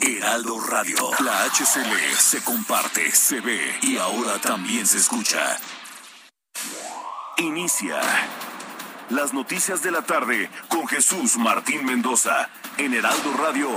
Heraldo Radio. La HCL se comparte, se ve y ahora también se escucha. Inicia las noticias de la tarde con Jesús Martín Mendoza en Heraldo Radio.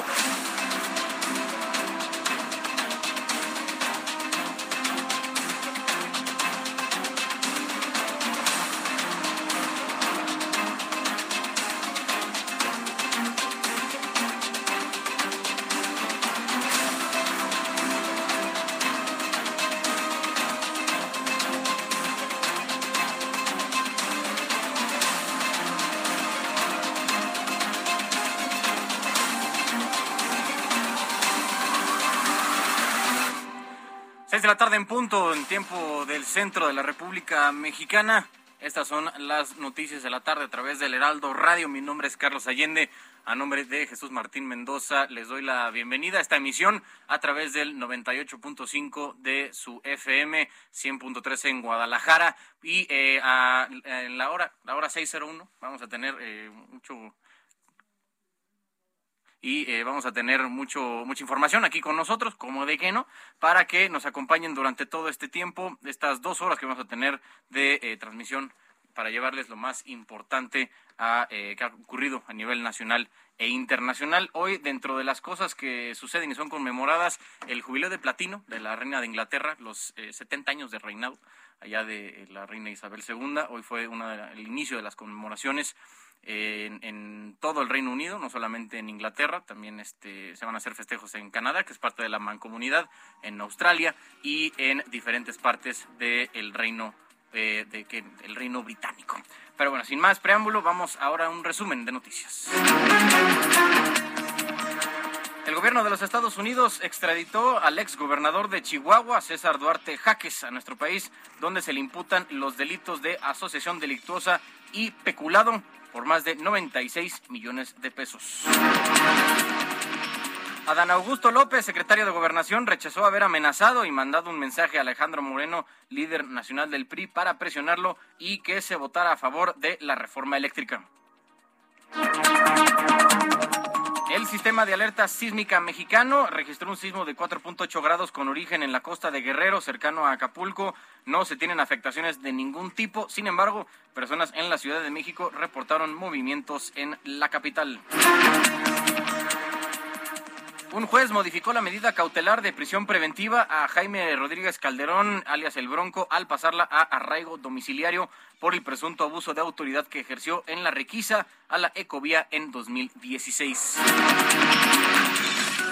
Tiempo del centro de la República Mexicana. Estas son las noticias de la tarde a través del Heraldo Radio. Mi nombre es Carlos Allende. A nombre de Jesús Martín Mendoza, les doy la bienvenida a esta emisión a través del 98.5 de su FM, 100.3 en Guadalajara. Y eh, a, en la hora, la hora 6.01, vamos a tener eh, mucho y eh, vamos a tener mucho mucha información aquí con nosotros, como de que no, para que nos acompañen durante todo este tiempo, estas dos horas que vamos a tener de eh, transmisión para llevarles lo más importante a, eh, que ha ocurrido a nivel nacional e internacional. Hoy, dentro de las cosas que suceden y son conmemoradas, el jubileo de platino de la reina de Inglaterra, los 70 años de reinado allá de la reina Isabel II. Hoy fue una, el inicio de las conmemoraciones en, todo el Reino Unido, no solamente en Inglaterra, también este, se van a hacer festejos en Canadá, que es parte de la mancomunidad, en Australia y en diferentes partes del Reino eh, de que el Reino Británico. Pero bueno, sin más preámbulo, vamos ahora a un resumen de noticias. El gobierno de los Estados Unidos extraditó al ex gobernador de Chihuahua, César Duarte Jaques, a nuestro país, donde se le imputan los delitos de asociación delictuosa y peculado por más de 96 millones de pesos. Adán Augusto López, secretario de Gobernación, rechazó haber amenazado y mandado un mensaje a Alejandro Moreno, líder nacional del PRI, para presionarlo y que se votara a favor de la reforma eléctrica. El sistema de alerta sísmica mexicano registró un sismo de 4.8 grados con origen en la costa de Guerrero, cercano a Acapulco. No se tienen afectaciones de ningún tipo. Sin embargo, personas en la Ciudad de México reportaron movimientos en la capital. Un juez modificó la medida cautelar de prisión preventiva a Jaime Rodríguez Calderón, alias El Bronco, al pasarla a arraigo domiciliario por el presunto abuso de autoridad que ejerció en la requisa a la Ecovía en 2016.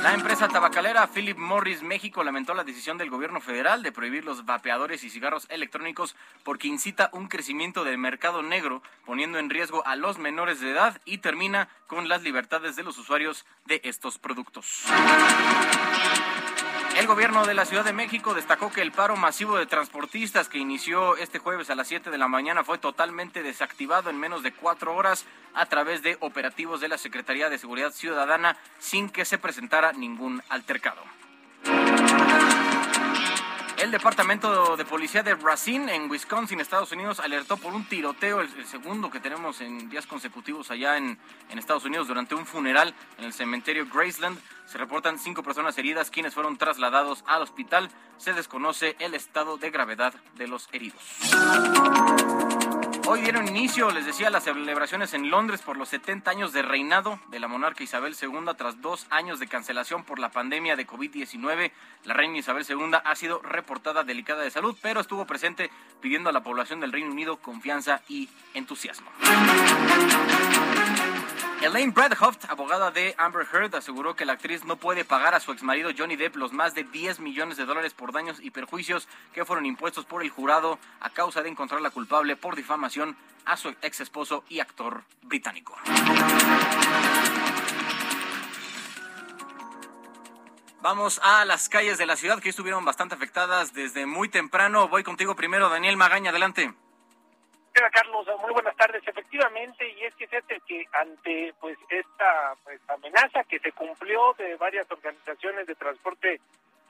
La empresa tabacalera Philip Morris México lamentó la decisión del gobierno federal de prohibir los vapeadores y cigarros electrónicos porque incita un crecimiento del mercado negro, poniendo en riesgo a los menores de edad y termina con las libertades de los usuarios de estos productos. El gobierno de la Ciudad de México destacó que el paro masivo de transportistas que inició este jueves a las 7 de la mañana fue totalmente desactivado en menos de cuatro horas a través de operativos de la Secretaría de Seguridad Ciudadana sin que se presentara ningún altercado. El Departamento de Policía de Racine, en Wisconsin, Estados Unidos, alertó por un tiroteo, el, segundo que tenemos en días consecutivos allá en, Estados Unidos, durante un funeral en el cementerio Graceland. Se reportan cinco personas heridas, quienes fueron trasladados al hospital. Se desconoce el estado de gravedad de los heridos. Hoy dieron inicio, les decía, las celebraciones en Londres por los 70 años de reinado de la monarca Isabel II tras dos años de cancelación por la pandemia de COVID-19. La reina Isabel II ha sido reportada delicada de salud, pero estuvo presente pidiendo a la población del Reino Unido confianza y entusiasmo. Elaine Bradhoft, abogada de Amber Heard, aseguró que la actriz no puede pagar a su exmarido Johnny Depp los más de 10 millones de dólares por daños y perjuicios que fueron impuestos por el jurado a causa de encontrarla culpable por difamación a su ex esposo y actor británico. Vamos a las calles de la ciudad que estuvieron bastante afectadas desde muy temprano. Voy contigo primero, Daniel Magaña, adelante. Carlos, muy buenas tardes. Efectivamente, y es que fíjate que ante pues esta pues, amenaza que se cumplió de varias organizaciones de transporte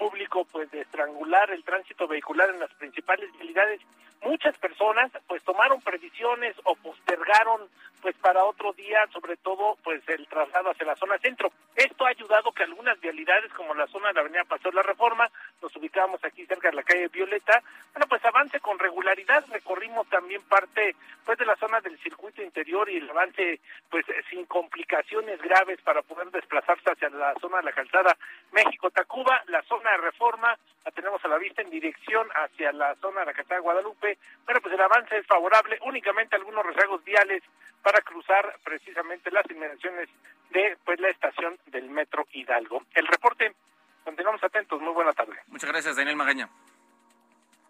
público pues de estrangular el tránsito vehicular en las principales vialidades. Muchas personas pues tomaron previsiones o postergaron pues para otro día sobre todo pues el traslado hacia la zona centro. Esto ha ayudado que algunas vialidades como la zona de la avenida Paseo la Reforma nos ubicamos aquí cerca de la calle Violeta bueno pues avance con regularidad. Recorrimos también parte pues de la zona del circuito interior y el avance pues sin complicaciones graves para poder desplazarse hacia la zona de la calzada México Tacuba la zona de Reforma la tenemos a la vista en dirección hacia la zona de la calzada Guadalupe bueno, pues el avance es favorable, únicamente algunos rezagos viales para cruzar precisamente las inmediaciones de pues la estación del Metro Hidalgo. El reporte, continuamos atentos, muy buena tarde. Muchas gracias, Daniel Magaña.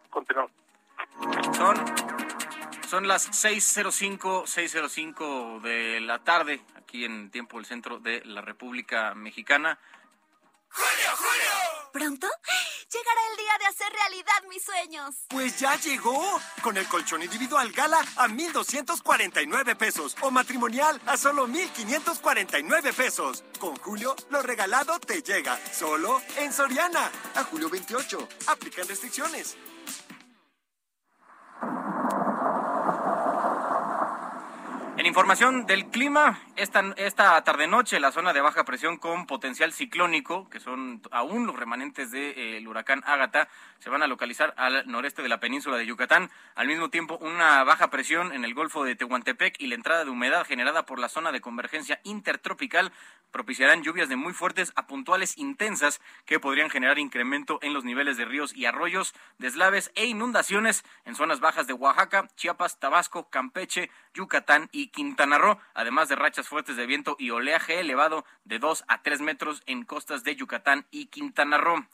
Continuamos. Son, son las 6.05, 6.05 de la tarde, aquí en tiempo del centro de la República Mexicana. ¡Julio, Julio! ¿Pronto? Llegará el día de hacer realidad mis sueños. Pues ya llegó. Con el colchón individual Gala a 1,249 pesos. O matrimonial a solo 1,549 pesos. Con Julio, lo regalado te llega. Solo en Soriana. A julio 28. Aplican restricciones. En información del clima, esta, esta tarde-noche la zona de baja presión con potencial ciclónico, que son aún los remanentes del de, eh, huracán Ágata, se van a localizar al noreste de la península de Yucatán. Al mismo tiempo, una baja presión en el Golfo de Tehuantepec y la entrada de humedad generada por la zona de convergencia intertropical propiciarán lluvias de muy fuertes a puntuales intensas que podrían generar incremento en los niveles de ríos y arroyos, deslaves e inundaciones en zonas bajas de Oaxaca, Chiapas, Tabasco, Campeche, Yucatán y Quintana Roo, además de rachas fuertes de viento y oleaje elevado de 2 a 3 metros en costas de Yucatán y Quintana Roo.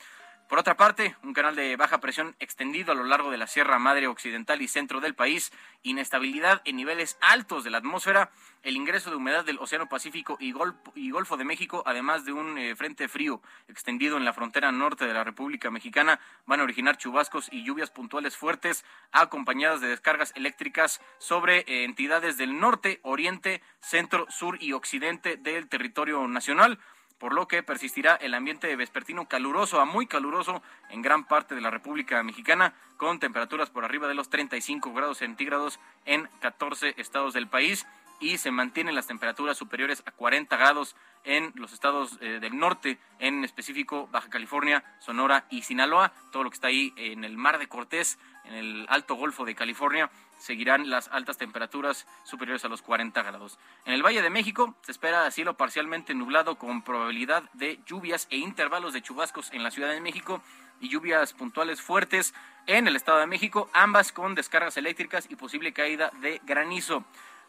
Por otra parte, un canal de baja presión extendido a lo largo de la Sierra Madre Occidental y centro del país, inestabilidad en niveles altos de la atmósfera, el ingreso de humedad del Océano Pacífico y, Golfo de México, además de un eh, frente frío extendido en la frontera norte de la República Mexicana, van a originar chubascos y lluvias puntuales fuertes, acompañadas de descargas eléctricas sobre eh, entidades del norte, oriente, centro, sur y occidente del territorio nacional por lo que persistirá el ambiente vespertino caluroso a muy caluroso en gran parte de la República Mexicana, con temperaturas por arriba de los 35 grados centígrados en 14 estados del país y se mantienen las temperaturas superiores a 40 grados en los estados eh, del norte, en específico Baja California, Sonora y Sinaloa, todo lo que está ahí en el Mar de Cortés, en el Alto Golfo de California, seguirán las altas temperaturas superiores a los 40 grados. En el Valle de México se espera cielo parcialmente nublado con probabilidad de lluvias e intervalos de chubascos en la Ciudad de México y lluvias puntuales fuertes en el Estado de México, ambas con descargas eléctricas y posible caída de granizo.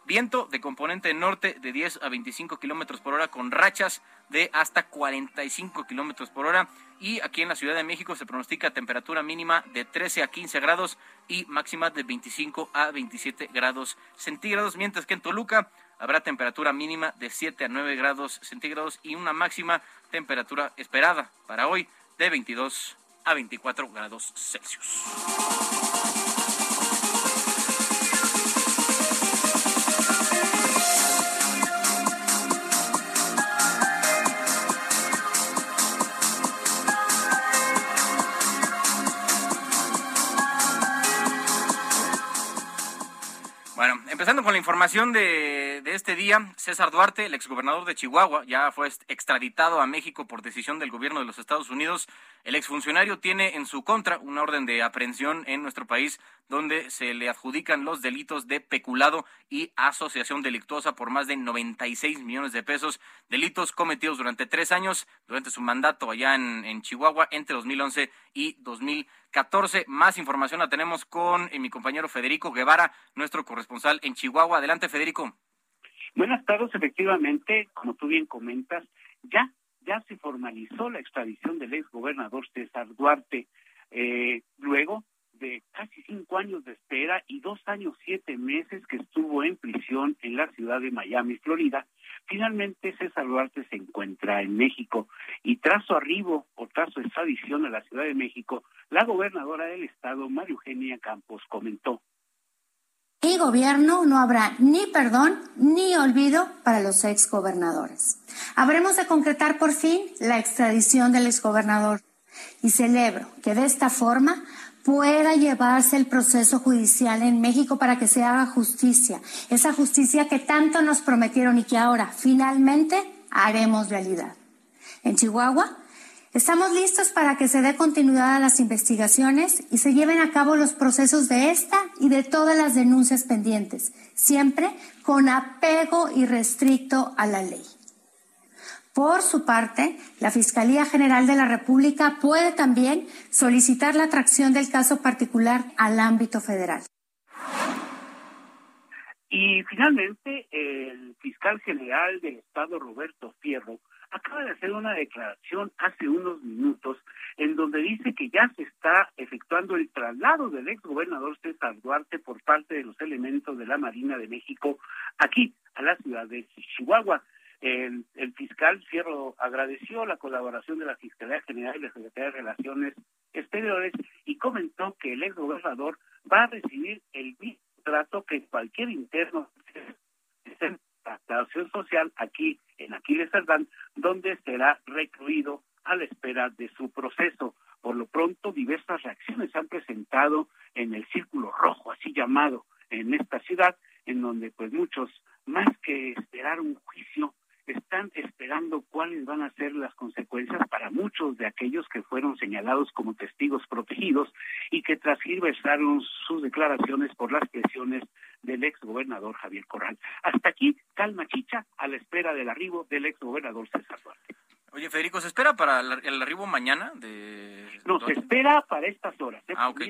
Viento de componente norte de 10 a 25 kilómetros por hora con rachas de hasta 45 kilómetros por hora. Y aquí en la Ciudad de México se pronostica temperatura mínima de 13 a 15 grados y máxima de 25 a 27 grados centígrados. Mientras que en Toluca habrá temperatura mínima de 7 a 9 grados centígrados y una máxima temperatura esperada para hoy de 22 a 24 grados Celsius. Empezando con la información de, este día, César Duarte, el exgobernador de Chihuahua, ya fue extraditado a México por decisión del gobierno de los Estados Unidos. El exfuncionario tiene en su contra una orden de aprehensión en nuestro país donde se le adjudican los delitos de peculado y asociación delictuosa por más de 96 millones de pesos, delitos cometidos durante tres años durante su mandato allá en, en Chihuahua entre 2011 y 2014. Más información la tenemos con eh, mi compañero Federico Guevara, nuestro corresponsal en Chihuahua. Adelante, Federico. Buenas tardes, efectivamente, como tú bien comentas, ya ya se formalizó la extradición del ex gobernador César Duarte. Eh, luego de casi cinco años de espera y dos años siete meses que estuvo en prisión en la ciudad de Miami, Florida, Finalmente, César Duarte se encuentra en México y tras su arribo o tras su extradición a la Ciudad de México, la gobernadora del estado, María Eugenia Campos, comentó. Mi gobierno no habrá ni perdón ni olvido para los exgobernadores. Habremos de concretar por fin la extradición del exgobernador y celebro que de esta forma pueda llevarse el proceso judicial en México para que se haga justicia, esa justicia que tanto nos prometieron y que ahora finalmente haremos realidad. En Chihuahua, estamos listos para que se dé continuidad a las investigaciones y se lleven a cabo los procesos de esta y de todas las denuncias pendientes, siempre con apego irrestricto a la ley. Por su parte, la Fiscalía General de la República puede también solicitar la atracción del caso particular al ámbito federal. Y finalmente, el fiscal general del Estado, Roberto Fierro, acaba de hacer una declaración hace unos minutos en donde dice que ya se está efectuando el traslado del ex gobernador César Duarte por parte de los elementos de la Marina de México aquí a la ciudad de Chihuahua. El, fiscal Fierro agradeció la colaboración de la Fiscalía General y la Secretaría de Relaciones Exteriores y comentó que el ex gobernador va a recibir el mismo trato que cualquier interno de acción social aquí en Aquiles Cerdán, donde será recluido a la espera de su proceso. Por lo pronto, diversas reacciones se han presentado en el círculo rojo, así llamado, en esta ciudad, en donde pues muchos, más que esperar un juicio, están esperando cuáles van a ser las consecuencias para muchos de aquellos que fueron señalados como testigos protegidos y que transversaron sus declaraciones por las presiones del ex gobernador Javier Corral. Hasta aquí, calma chicha a la espera del arribo del ex gobernador César Duarte. Oye, Federico, ¿se espera para el arribo mañana? de No, se espera para estas horas. ¿eh? Ah, ok.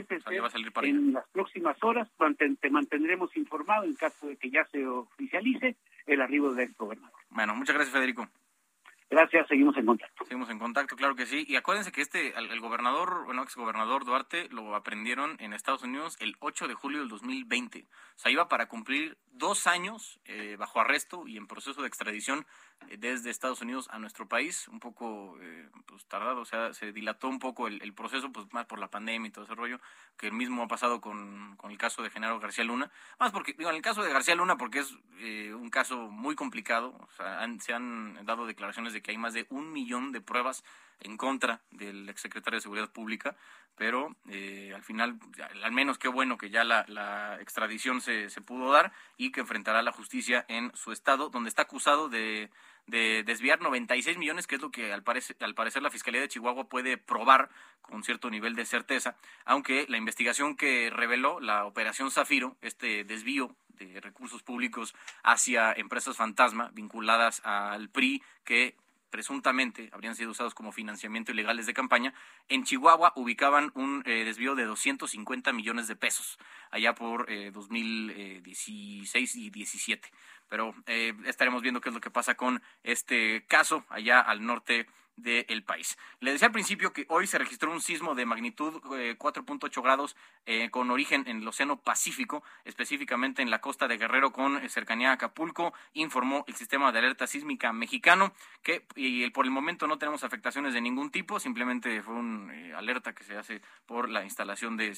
va a salir para en las próximas horas te mantendremos informado en caso de que ya se oficialice el arribo del ex gobernador. Bueno, muchas gracias, Federico. Gracias, seguimos en contacto. Seguimos en contacto, claro que sí. Y acuérdense que este, el, gobernador, bueno, ex gobernador Duarte, lo aprendieron en Estados Unidos el 8 de julio del 2020. O sea, iba para cumplir dos años eh, bajo arresto y en proceso de extradición desde Estados Unidos a nuestro país, un poco eh, pues, tardado, o sea, se dilató un poco el, proceso, pues más por la pandemia y todo ese rollo, que el mismo ha pasado con, con el caso de Genaro García Luna, más porque, digo, en el caso de García Luna, porque es eh, un caso muy complicado, o sea, se han dado declaraciones de que hay más de un millón de pruebas en contra del exsecretario de Seguridad Pública, pero eh, al final, al menos qué bueno que ya la, extradición se, pudo dar y que enfrentará la justicia en su estado, donde está acusado de, de desviar 96 millones, que es lo que al parecer, al parecer la Fiscalía de Chihuahua puede probar con cierto nivel de certeza, aunque la investigación que reveló la Operación Zafiro, este desvío de recursos públicos hacia empresas fantasma vinculadas al PRI que presuntamente habrían sido usados como financiamiento ilegales de campaña, en Chihuahua ubicaban un eh, desvío de 250 millones de pesos, allá por 2016 eh, y 17. Pero eh, estaremos viendo qué es lo que pasa con este caso allá al norte del país. Le decía al principio que hoy se registró un sismo de magnitud 4.8 grados con origen en el Océano Pacífico, específicamente en la costa de Guerrero con cercanía a Acapulco, informó el sistema de alerta sísmica mexicano que y por el momento no tenemos afectaciones de ningún tipo, simplemente fue una eh, alerta que se hace por la instalación de,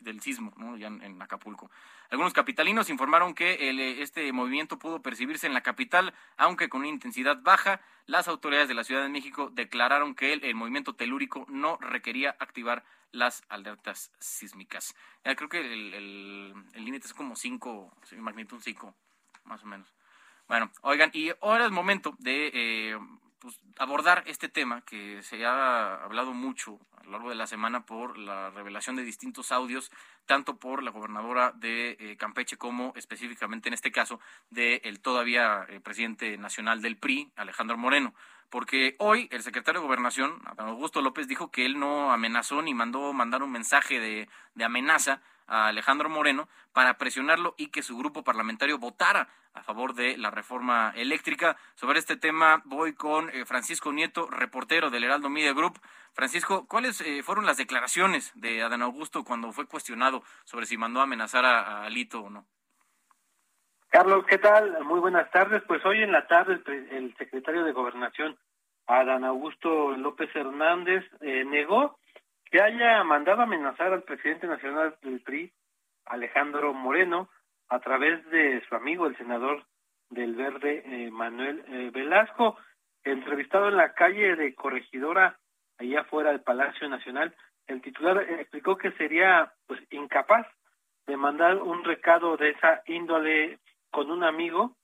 del sismo ya en, Acapulco. Algunos capitalinos informaron que el, este movimiento pudo percibirse en la capital, aunque con una intensidad baja. Las autoridades de la Ciudad de México declararon que el, movimiento telúrico no requería activar las alertas sísmicas. creo que el límite es como 5, magnitud 5, más o menos. Bueno, oigan, y ahora es momento de eh, pues, abordar este tema que se ha hablado mucho a lo largo de la semana por la revelación de distintos audios, tanto por la gobernadora de eh, Campeche como específicamente en este caso del todavía eh, presidente nacional del PRI, Alejandro Moreno. Porque hoy el secretario de Gobernación, Augusto López, dijo que él no amenazó ni mandó mandar un mensaje de, de amenaza a Alejandro Moreno para presionarlo y que su grupo parlamentario votara a favor de la reforma eléctrica. Sobre este tema voy con eh, Francisco Nieto, reportero del Heraldo Media Group. Francisco, ¿cuáles eh, fueron las declaraciones de Adán Augusto cuando fue cuestionado sobre si mandó a amenazar a, Alito o no? Carlos, ¿qué tal? Muy buenas tardes. Pues hoy en la tarde el, secretario de Gobernación, Adán Augusto López Hernández, eh, negó que haya mandado amenazar al presidente nacional del PRI, Alejandro Moreno, a través de su amigo, el senador del Verde, eh, Manuel eh, Velasco, entrevistado en la calle de Corregidora, allá afuera del Palacio Nacional, el titular explicó que sería pues incapaz de mandar un recado de esa índole con un amigo,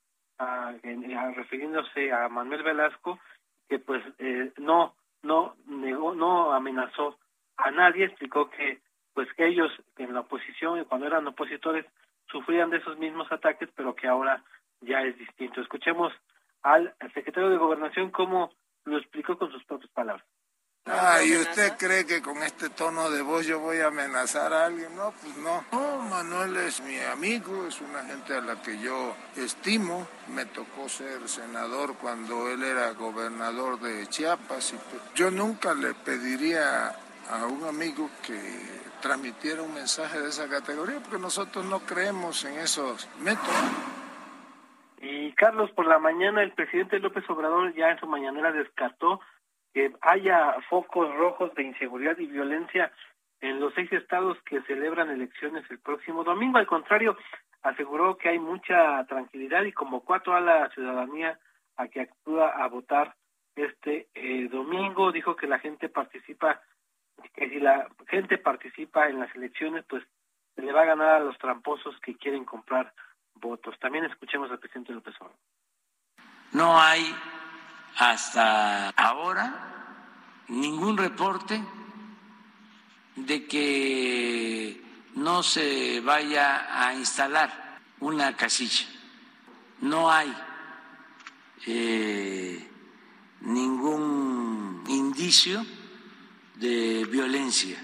refiriéndose a Manuel Velasco, que pues eh, no no negó, no amenazó a nadie, explicó que pues que ellos en la oposición cuando eran opositores sufrían de esos mismos ataques, pero que ahora ya es distinto. Escuchemos al secretario de Gobernación cómo lo explicó con sus propias palabras. Ah, ¿y usted cree que con este tono de voz yo voy a amenazar a alguien? No, pues no. No, Manuel es mi amigo, es una gente a la que yo estimo. Me tocó ser senador cuando él era gobernador de Chiapas y pues yo nunca le pediría a un amigo que transmitiera un mensaje de esa categoría porque nosotros no creemos en esos métodos. Y Carlos, por la mañana el presidente López Obrador ya en su mañanera descartó que haya focos rojos de inseguridad y violencia en los seis estados que celebran elecciones el próximo domingo. Al contrario, aseguró que hay mucha tranquilidad y convocó a toda la ciudadanía a que acuda a votar este eh, domingo. Dijo que la gente participa, que si la gente participa en las elecciones, pues le va a ganar a los tramposos que quieren comprar votos. También escuchemos al presidente López Obrador. No hay hasta ahora ningún reporte de que no se vaya a instalar una casilla. No hay eh, ningún indicio de violencia.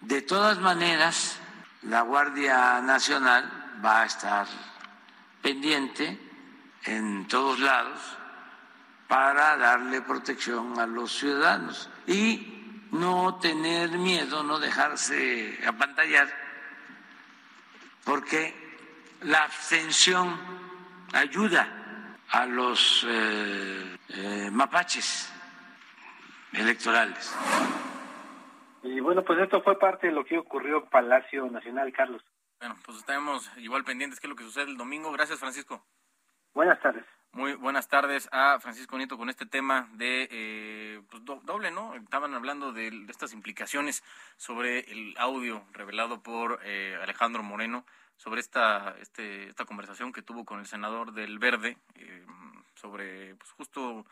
De todas maneras, la Guardia Nacional va a estar pendiente en todos lados para darle protección a los ciudadanos y no tener miedo, no dejarse apantallar, porque la abstención ayuda a los eh, eh, mapaches electorales. Y bueno, pues esto fue parte de lo que ocurrió en Palacio Nacional, Carlos. Bueno, pues estamos igual pendientes qué es lo que sucede el domingo. Gracias, Francisco. Buenas tardes. Muy buenas tardes a Francisco Nieto con este tema de eh, pues, doble, ¿no? Estaban hablando de, estas implicaciones sobre el audio revelado por eh, Alejandro Moreno sobre esta este, esta conversación que tuvo con el senador del Verde eh, sobre pues, justo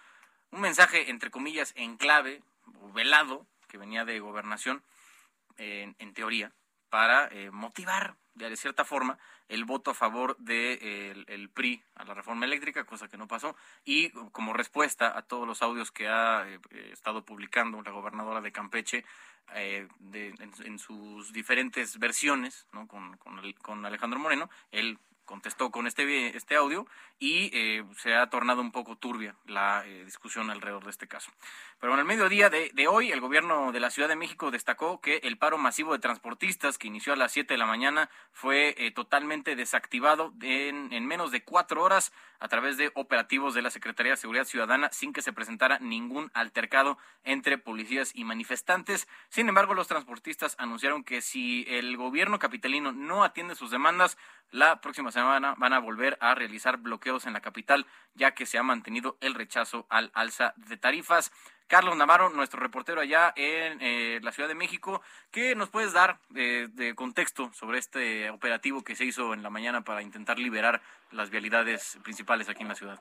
un mensaje entre comillas en clave o velado que venía de gobernación en, en teoría para motivar de cierta forma el voto a favor del de, el PRI a la reforma eléctrica, cosa que no pasó, y como respuesta a todos los audios que ha eh, estado publicando la gobernadora de Campeche eh, de, en, sus diferentes versiones ¿no? con, con, con Alejandro Moreno, él contestó con este, este audio y eh, se ha tornado un poco turbia la eh, discusión alrededor de este caso. Pero en el mediodía de, de, hoy, el gobierno de la Ciudad de México destacó que el paro masivo de transportistas que inició a las 7 de la mañana fue eh, totalmente desactivado en, en, menos de cuatro horas a través de operativos de la Secretaría de Seguridad Ciudadana sin que se presentara ningún altercado entre policías y manifestantes. Sin embargo, los transportistas anunciaron que si el gobierno capitalino no atiende sus demandas, la próxima semana van a volver a realizar bloqueos en la capital, ya que se ha mantenido el rechazo al alza de tarifas. Carlos Navarro, nuestro reportero allá en eh, la Ciudad de México, ¿qué nos puedes dar de, de, contexto sobre este operativo que se hizo en la mañana para intentar liberar las vialidades principales aquí en la ciudad?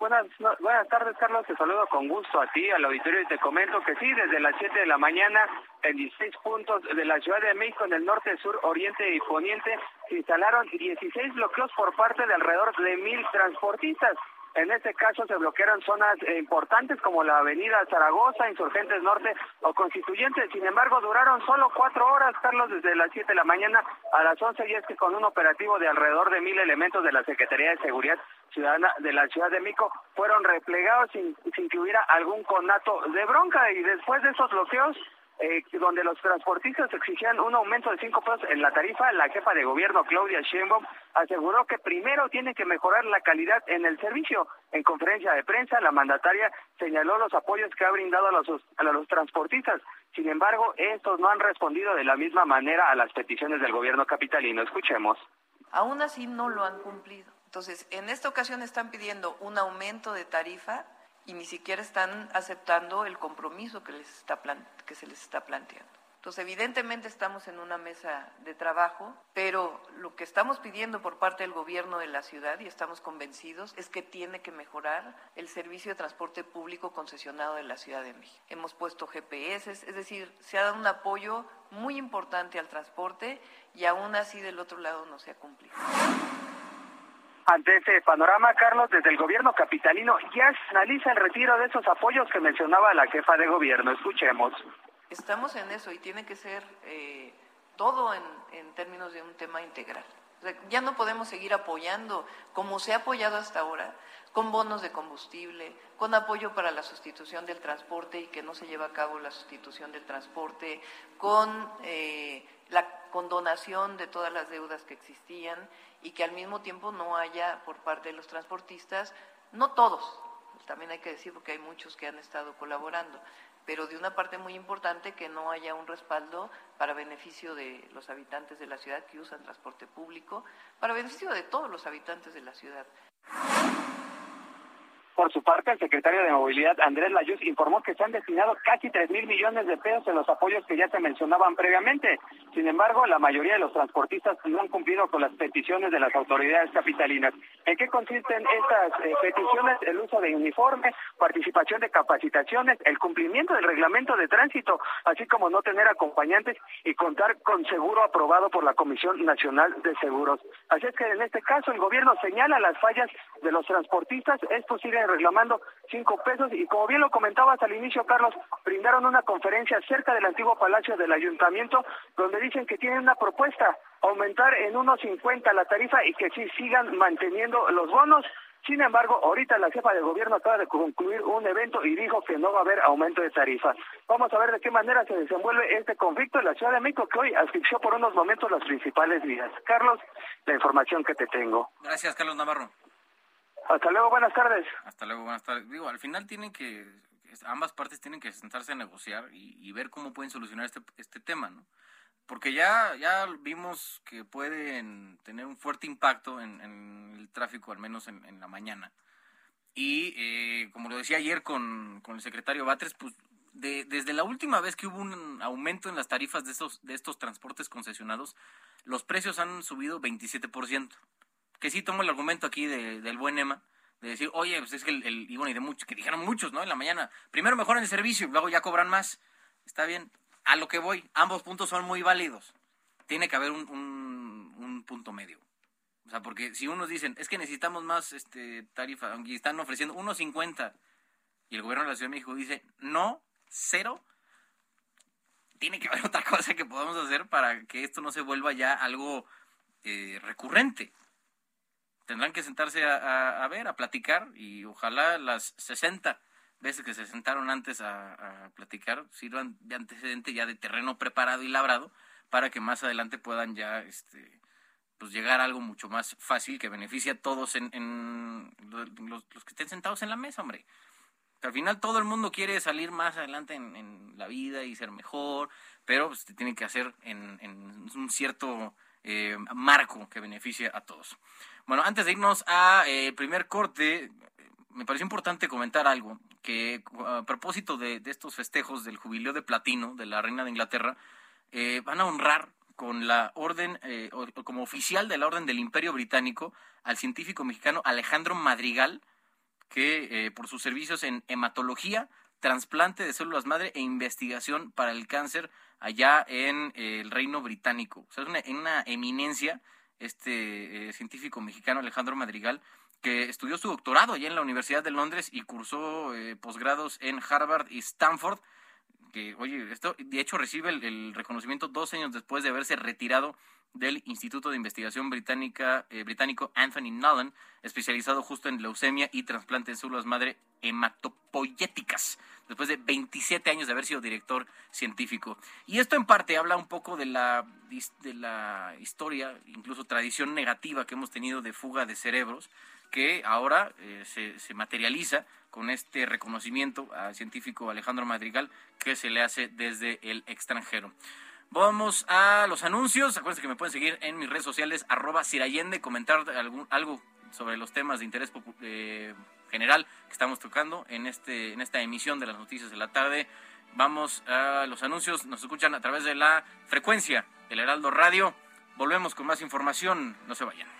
Buenas, buenas tardes, Carlos. Te saludo con gusto a ti, al auditorio, y te comento que sí, desde las 7 de la mañana, en 16 puntos de la Ciudad de México, en el norte, sur, oriente y poniente, se instalaron 16 bloqueos por parte de alrededor de mil transportistas. En este caso se bloquearon zonas importantes como la avenida Zaragoza, Insurgentes Norte o Constituyentes. Sin embargo, duraron solo cuatro horas, Carlos, desde las 7 de la mañana a las 11 y es que con un operativo de alrededor de mil elementos de la Secretaría de Seguridad Ciudadana de la Ciudad de Mico fueron replegados sin, sin que hubiera algún conato de bronca y después de esos bloqueos eh, donde los transportistas exigían un aumento de cinco pesos en la tarifa, la jefa de gobierno Claudia Sheinbaum aseguró que primero tiene que mejorar la calidad en el servicio. En conferencia de prensa, la mandataria señaló los apoyos que ha brindado a los, a los transportistas. Sin embargo, estos no han respondido de la misma manera a las peticiones del gobierno capitalino. Escuchemos. Aún así no lo han cumplido. Entonces, en esta ocasión están pidiendo un aumento de tarifa y ni siquiera están aceptando el compromiso que, les está que se les está planteando. Entonces, evidentemente estamos en una mesa de trabajo, pero lo que estamos pidiendo por parte del gobierno de la ciudad, y estamos convencidos, es que tiene que mejorar el servicio de transporte público concesionado de la Ciudad de México. Hemos puesto GPS, es decir, se ha dado un apoyo muy importante al transporte y aún así del otro lado no se ha cumplido. Ante ese panorama, Carlos, desde el gobierno capitalino ya analiza el retiro de esos apoyos que mencionaba la jefa de gobierno. Escuchemos. Estamos en eso y tiene que ser eh, todo en, en, términos de un tema integral. ya no podemos seguir apoyando como se ha apoyado hasta ahora, con bonos de combustible, con apoyo para la sustitución del transporte y que no se lleva a cabo la sustitución del transporte, con eh, la condonación de todas las deudas que existían y que al mismo tiempo no haya por parte de los transportistas, no todos, también hay que decir porque hay muchos que han estado colaborando, pero de una parte muy importante que no haya un respaldo para beneficio de los habitantes de la ciudad que usan transporte público, para beneficio de todos los habitantes de la ciudad. Por su parte, el secretario de Movilidad, Andrés Layuz, informó que se han destinado casi tres mil millones de pesos en los apoyos que ya se mencionaban previamente. Sin embargo, la mayoría de los transportistas no han cumplido con las peticiones de las autoridades capitalinas. ¿En qué consisten estas eh, peticiones? El uso de uniforme, participación de capacitaciones, el cumplimiento del reglamento de tránsito, así como no tener acompañantes y contar con seguro aprobado por la Comisión Nacional de Seguros. Así es que en este caso el gobierno señala las fallas de los transportistas. Es posible reclamando cinco pesos y como bien lo comentabas al inicio, Carlos, brindaron una conferencia cerca del antiguo Palacio del Ayuntamiento donde dicen que tienen una propuesta, aumentar en unos 50 la tarifa y que sí sigan manteniendo los bonos. Sin embargo, ahorita la jefa de gobierno acaba de concluir un evento y dijo que no va a haber aumento de tarifa. Vamos a ver de qué manera se desenvuelve este conflicto en la Ciudad de México, que hoy asfixió por unos momentos las principales vías. Carlos, la información que te tengo. Gracias, Carlos Navarro. Hasta luego, buenas tardes. Hasta luego, buenas tardes. Digo, al final tienen que, ambas partes tienen que sentarse a negociar y, ver cómo pueden solucionar este, este tema, ¿no? Porque ya, ya vimos que pueden tener un fuerte impacto en, el tráfico, al menos en, la mañana. Y eh, como lo decía ayer con, con el secretario Batres, pues de, desde la última vez que hubo un aumento en las tarifas de estos, de estos transportes concesionados, los precios han subido 27% que sí tomo el argumento aquí del buen Emma, de decir, oye, pues es que el, el y bueno, y de muchos, que dijeron muchos, ¿no? En la mañana, primero mejoran el servicio, luego ya cobran más. Está bien, a lo que voy, ambos puntos son muy válidos. Tiene que haber un, un, punto medio. O sea, porque si unos dicen, es que necesitamos más este tarifa, aunque están ofreciendo 1.50, y el gobierno de la Ciudad de México dice, no, cero, tiene que haber otra cosa que podamos hacer para que esto no se vuelva ya algo eh, recurrente tendrán que sentarse a, ver, a platicar y ojalá las 60 veces que se sentaron antes a, platicar sirvan de antecedente ya de terreno preparado y labrado para que más adelante puedan ya este pues llegar a algo mucho más fácil que beneficie a todos en, los, que estén sentados en la mesa, hombre. al final todo el mundo quiere salir más adelante en, la vida y ser mejor, pero pues, tiene que hacer en, un cierto eh, marco que beneficie a todos. Bueno, antes de irnos a eh, primer corte, me pareció importante comentar algo, que a propósito de, estos festejos del jubileo de platino de la reina de Inglaterra, eh, van a honrar con la orden, eh, como oficial de la orden del Imperio Británico, al científico mexicano Alejandro Madrigal, que por sus servicios en hematología, trasplante de células madre e investigación para el cáncer allá en el Reino Británico. O sea, es una eminencia este eh, científico mexicano Alejandro Madrigal, que estudió su doctorado allá en la Universidad de Londres y cursó eh, posgrados en Harvard y Stanford. Que, oye, esto de hecho recibe el, reconocimiento dos años después de haberse retirado del Instituto de Investigación Británica, eh, británico Anthony Nolan, especializado justo en leucemia y trasplante de células madre hematopoyéticas, después de 27 años de haber sido director científico. Y esto en parte habla un poco de la, de la historia, incluso tradición negativa que hemos tenido de fuga de cerebros, que ahora eh, se, se materializa con este reconocimiento al científico Alejandro Madrigal que se le hace desde el extranjero. Vamos a los anuncios. Acuérdense que me pueden seguir en mis redes sociales, arroba Sirayende, comentar algún, algo sobre los temas de interés eh, general que estamos tocando en, este, en esta emisión de las noticias de la tarde. Vamos a los anuncios. Nos escuchan a través de la frecuencia del Heraldo Radio. Volvemos con más información. No se vayan.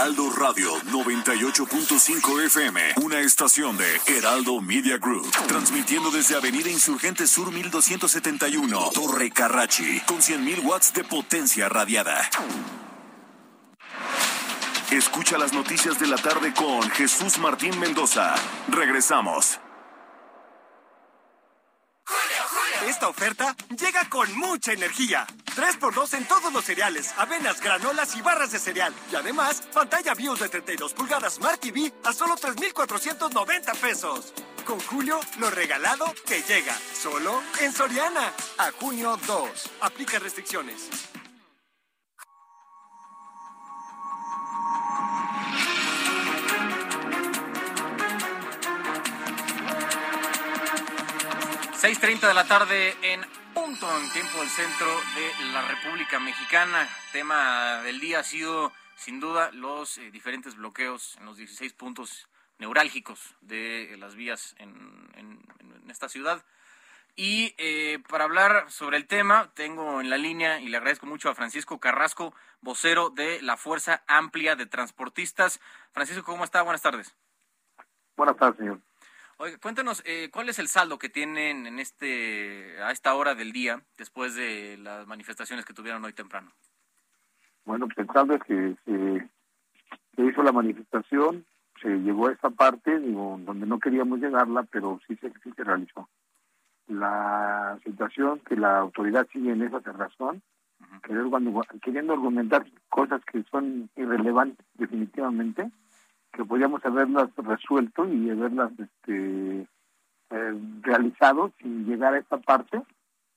Heraldo Radio 98.5 FM, una estación de Heraldo Media Group, transmitiendo desde Avenida Insurgente Sur 1271, Torre Carrachi, con 100.000 watts de potencia radiada. Escucha las noticias de la tarde con Jesús Martín Mendoza. Regresamos. Esta oferta llega con mucha energía. 3x2 en todos los cereales, avenas, granolas y barras de cereal. Y además, pantalla BIOS de 32 pulgadas Smart TV a solo 3,490 pesos. Con Julio, lo regalado que llega. Solo en Soriana. A junio 2. Aplica restricciones. 6.30 de la tarde en punto, en tiempo del centro de la República Mexicana. Tema del día ha sido, sin duda, los eh, diferentes bloqueos en los 16 puntos neurálgicos de las vías en, esta ciudad. Y eh, para hablar sobre el tema, tengo en la línea y le agradezco mucho a Francisco Carrasco, vocero de la Fuerza Amplia de Transportistas. Francisco, ¿cómo está? Buenas tardes. Buenas tardes, señor. Oiga, cuéntanos, eh, ¿cuál es el saldo que tienen en este, a esta hora del día, después de las manifestaciones que tuvieron hoy temprano? Bueno, pues el saldo es que se, hizo la manifestación, se llegó a esta parte, digo, donde no queríamos llegarla, pero sí se, sí se realizó. La situación que la autoridad sigue en esa razón, queriendo argumentar cosas que son irrelevantes definitivamente, que podíamos haberlas resuelto y haberlas este, eh, realizado sin llegar a esta parte.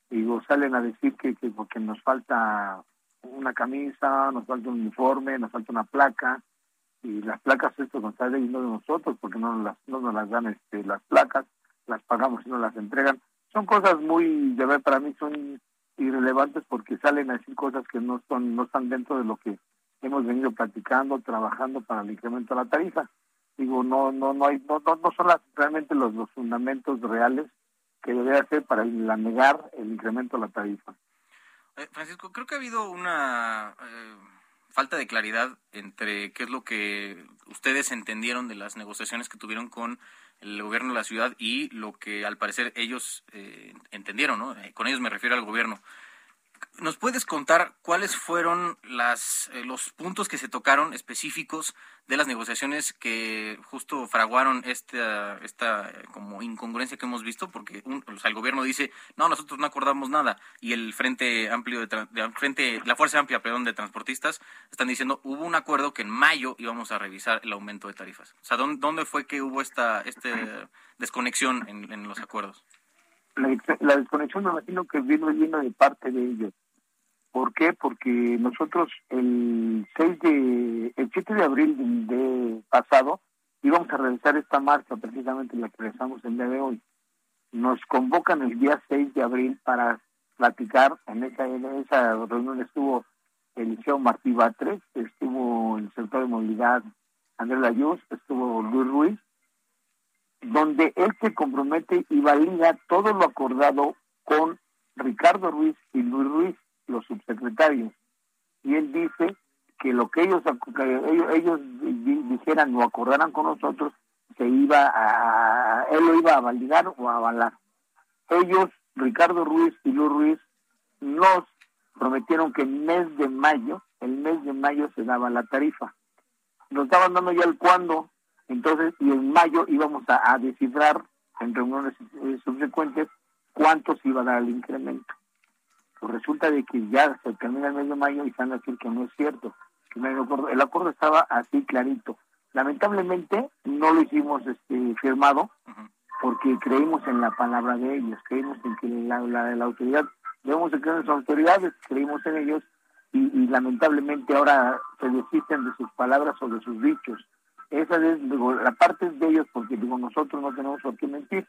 Digo, salen a decir que, que porque nos falta una camisa, nos falta un uniforme, nos falta una placa, y las placas esto nos está de nosotros porque no nos las, no nos las dan este, las placas, las pagamos y no las entregan. Son cosas muy, de ver, para mí son irrelevantes porque salen a decir cosas que no son no están dentro de lo que hemos venido platicando, trabajando para el incremento de la tarifa. Digo, no, no, no hay, no, no, son realmente los, los fundamentos reales que debería hacer para negar el incremento de la tarifa. Eh, Francisco, creo que ha habido una eh, falta de claridad entre qué es lo que ustedes entendieron de las negociaciones que tuvieron con el gobierno de la ciudad y lo que al parecer ellos eh, entendieron, ¿no? con ellos me refiero al gobierno. ¿Nos puedes contar cuáles fueron las, eh, los puntos que se tocaron específicos de las negociaciones que justo fraguaron esta, esta eh, como incongruencia que hemos visto? Porque el gobierno dice, no, nosotros no acordamos nada y el Frente Amplio de, frente, la Fuerza Amplia, perdón, de transportistas están diciendo, hubo un acuerdo que en mayo íbamos a revisar el aumento de tarifas. O sea, ¿dónde, fue que hubo esta, esta desconexión en, en los acuerdos? La, desconexión me imagino que vino lleno de parte de ellos ¿Por qué? Porque nosotros el 6 de, el 7 de abril de pasado íbamos a realizar esta marcha, precisamente la que realizamos el día de hoy. Nos convocan el día 6 de abril para platicar, en esa, en esa reunión estuvo Eliseo Martí Batres, estuvo el sector de movilidad Andrés Layuz, estuvo Luis Ruiz, donde él se compromete y valida todo lo acordado con Ricardo Ruiz y Luis Ruiz, los subsecretarios. Y él dice que lo que ellos, ellos, ellos dijeran o acordaran con nosotros, se iba a, él lo iba a validar o a avalar. Ellos, Ricardo Ruiz y Luis Ruiz, nos prometieron que en mes de mayo, el mes de mayo se daba la tarifa. Nos estaban dando ya el cuándo, entonces, y en mayo íbamos a, descifrar en reuniones eh, subsecuentes cuánto se iba a dar el incremento. Pues resulta de que ya se termina el mes de mayo y están a decir que no es cierto. Que el, acuerdo, el acuerdo estaba así clarito. Lamentablemente no lo hicimos este, firmado porque creímos en la palabra de ellos, creímos en que la, la, la autoridad debemos de creer en sus autoridades, creímos en ellos y, lamentablemente ahora se desisten de sus palabras o de sus dichos. Esa es digo, la parte de ellos porque digo nosotros no tenemos por qué mentir.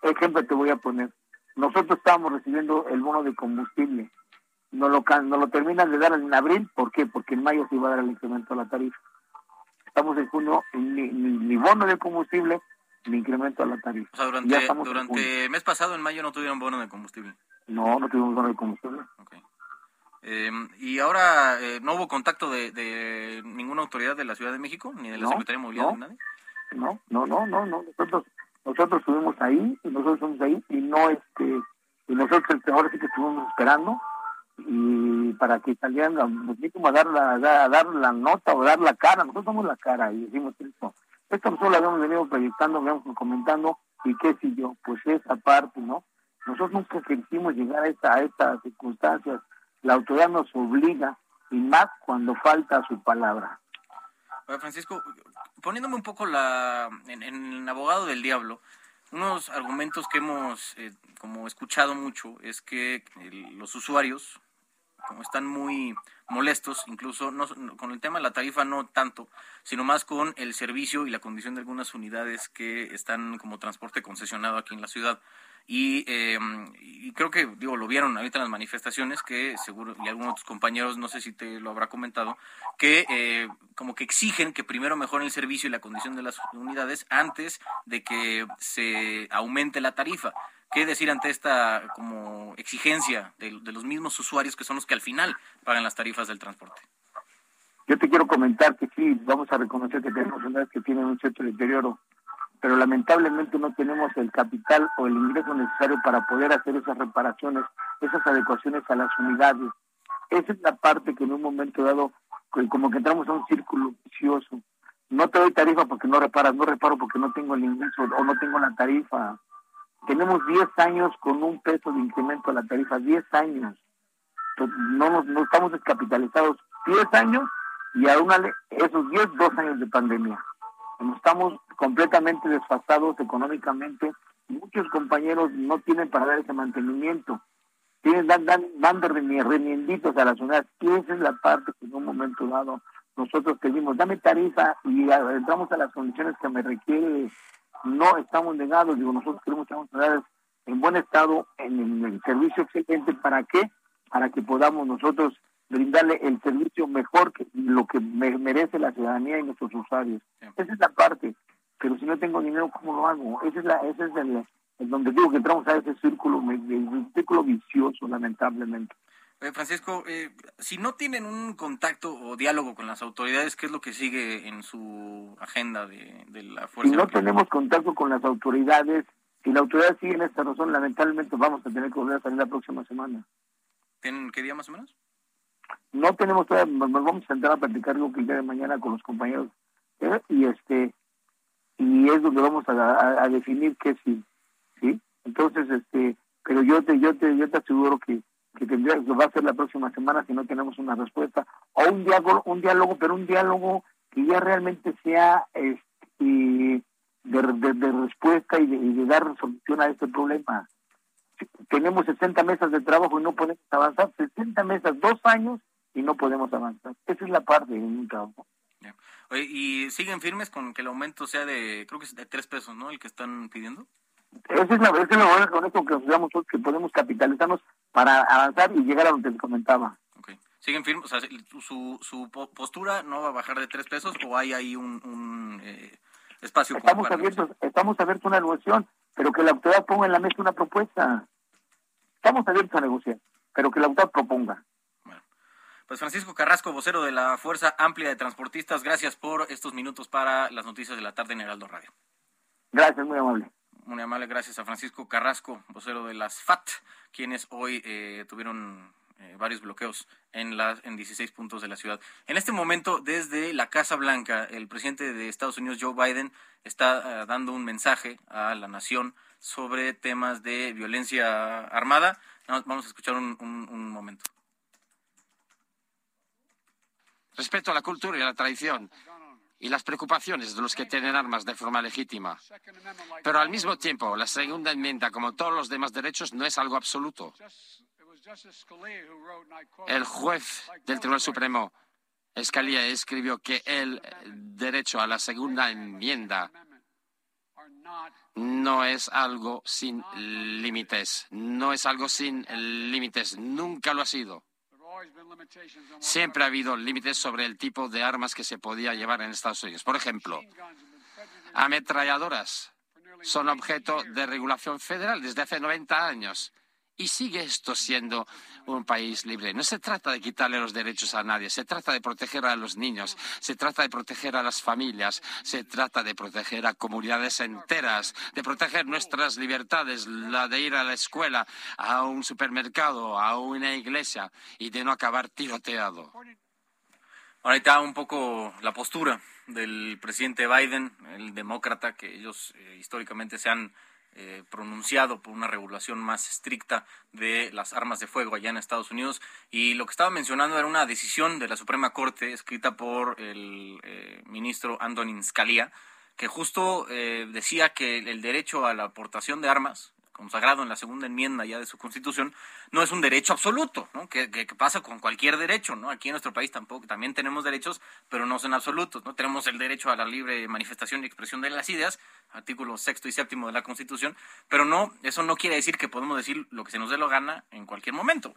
Ejemplo te voy a poner. Nosotros estábamos recibiendo el bono de combustible. No lo, no lo terminan de dar en abril. ¿Por qué? Porque en mayo se iba a dar el incremento a la tarifa. Estamos en junio, ni, ni, bono de combustible, ni incremento a la tarifa. O sea, durante, durante el mes pasado, en mayo, no tuvieron bono de combustible. No, no tuvimos bono de combustible. Em, ¿Y ahora eh, no hubo contacto de, ninguna autoridad de la Ciudad de México, ni de la Secretaría de Movilidad, no, ni nadie? No, no, no, no, no. Nosotros, nosotros estuvimos ahí, y nosotros estuvimos ahí, y no, este, y nosotros ahora sí que estuvimos esperando, y para que salieran, como a dar, la, a dar la nota o dar la cara, nosotros somos la cara, y decimos esto. Esto nosotros lo habíamos venido proyectando, habíamos comentando, y qué si yo, pues esa parte, ¿no? Nosotros nunca quisimos llegar a, esta, a estas circunstancias. La autoridad nos obliga, y más cuando falta su palabra. Francisco, poniéndome un poco la, en, el abogado del diablo, unos argumentos que hemos eh, como escuchado mucho es que los usuarios, como están muy molestos, incluso no, con el tema de la tarifa no tanto, sino más con el servicio y la condición de algunas unidades que están como transporte concesionado aquí en la ciudad. Em, y, creo que, digo, lo vieron ahorita en las manifestaciones, que seguro, y algunos de tus compañeros, no sé si te lo habrá comentado, que eh, como que exigen que primero mejoren el servicio y la condición de las unidades antes de que se aumente la tarifa. ¿Qué decir ante esta como exigencia de, los mismos usuarios que son los que al final pagan las tarifas del transporte? Yo te quiero comentar que sí, vamos a reconocer que tenemos unidades que tienen un cierto deterioro pero lamentablemente no tenemos el capital o el ingreso necesario para poder hacer esas reparaciones, esas adecuaciones a las unidades. Esa es la parte que en un momento dado, como que entramos a un círculo vicioso. No te doy tarifa porque no reparas, no reparo porque no tengo el ingreso o no tengo la tarifa. Tenemos 10 años con un peso de incremento a la tarifa, 10 años. No, nos, no estamos descapitalizados 10 años y aún esos 10, dos años de pandemia. Estamos completamente desfasados económicamente. Muchos compañeros no tienen para dar ese mantenimiento. Tienen, dan, dan, dan remienditos a las unidades. Y esa es la parte que en un momento dado nosotros pedimos, dame tarifa y entramos a las condiciones que me requiere. No estamos negados, digo, nosotros queremos que unidades en buen estado, en, el servicio excelente. ¿Para qué? Para que podamos nosotros brindarle el servicio mejor que lo que merece la ciudadanía y nuestros usuarios. Esa es la parte. Pero si no tengo dinero, ¿cómo lo hago? Ese es, la, ese es el, donde digo que entramos a ese círculo, un círculo vicioso, lamentablemente. Francisco, eh, si no tienen un contacto o diálogo con las autoridades, ¿qué es lo que sigue en su agenda de, la fuerza? Si no tenemos contacto con las autoridades, si la autoridad sigue en esta razón, lamentablemente vamos a tener que volver a salir la próxima semana. ¿Tienen qué día más o menos? No tenemos todavía, nos vamos a sentar a platicar algo que el día de mañana con los compañeros ¿eh? y este y es donde vamos a, definir qué sí, sí. Entonces, este, pero yo te, yo te, yo te aseguro que que tendría que va a ser la próxima semana si no tenemos una respuesta o un diálogo, un diálogo, pero un diálogo que ya realmente sea este, de, de, respuesta y de, dar solución a este problema tenemos 60 mesas de trabajo y no podemos avanzar, 60 mesas, dos años y no podemos avanzar. Esa es la parte de un trabajo. ¿y siguen firmes con que el aumento sea de, creo que es de tres pesos, ¿no? El que están pidiendo. Esa es la, esa es la con esto que nos que podemos capitalizarnos para avanzar y llegar a donde te comentaba. Okay. siguen firmes, o sea, su, su postura no va a bajar de tres pesos o hay ahí un, eh, espacio. Estamos abiertos, estamos abiertos a una negociación, pero que la autoridad ponga en la mesa una propuesta. Estamos abiertos a negociar, pero que la autoridad proponga. Pues Francisco Carrasco, vocero de la Fuerza Amplia de Transportistas, gracias por estos minutos para las noticias de la tarde en Heraldo Radio. Gracias, muy amable. Muy amable, gracias a Francisco Carrasco, vocero de las FAT, quienes hoy eh, tuvieron eh, varios bloqueos en, las, en 16 puntos de la ciudad. En este momento, desde la Casa Blanca, el presidente de Estados Unidos, Joe Biden, está eh, dando un mensaje a la nación sobre temas de violencia armada. Vamos a escuchar un, un momento. Respeto a la cultura y a la tradición y las preocupaciones de los que tienen armas de forma legítima. Pero al mismo tiempo, la segunda enmienda, como todos los demás derechos, no es algo absoluto. El juez del Tribunal Supremo, Scalia, escribió que el derecho a la segunda enmienda no es algo sin límites, no es algo sin límites, nunca lo ha sido. Siempre ha habido límites sobre el tipo de armas que se podía llevar en Estados Unidos. Por ejemplo, ametralladoras son objeto de regulación federal desde hace 90 años. Y sigue esto siendo un país libre. No se trata de quitarle los derechos a nadie, se trata de proteger a los niños, se trata de proteger a las familias, se trata de proteger a comunidades enteras, de proteger nuestras libertades, la de ir a la escuela, a un supermercado, a una iglesia y de no acabar tiroteado. Ahorita un poco la postura del presidente Biden, el demócrata, que ellos eh, históricamente se han eh, pronunciado por una regulación más estricta de las armas de fuego allá en Estados Unidos. Y lo que estaba mencionando era una decisión de la Suprema Corte escrita por el eh, ministro Antonin Scalia, que justo eh, decía que el derecho a la aportación de armas consagrado en la segunda enmienda ya de su constitución, no es un derecho absoluto, ¿no? Que, pasa con cualquier derecho, ¿no? Aquí en nuestro país tampoco, también tenemos derechos, pero no son absolutos, ¿no? Tenemos el derecho a la libre manifestación y expresión de las ideas, artículos sexto y séptimo de la constitución, pero no, eso no quiere decir que podemos decir lo que se nos dé la gana en cualquier momento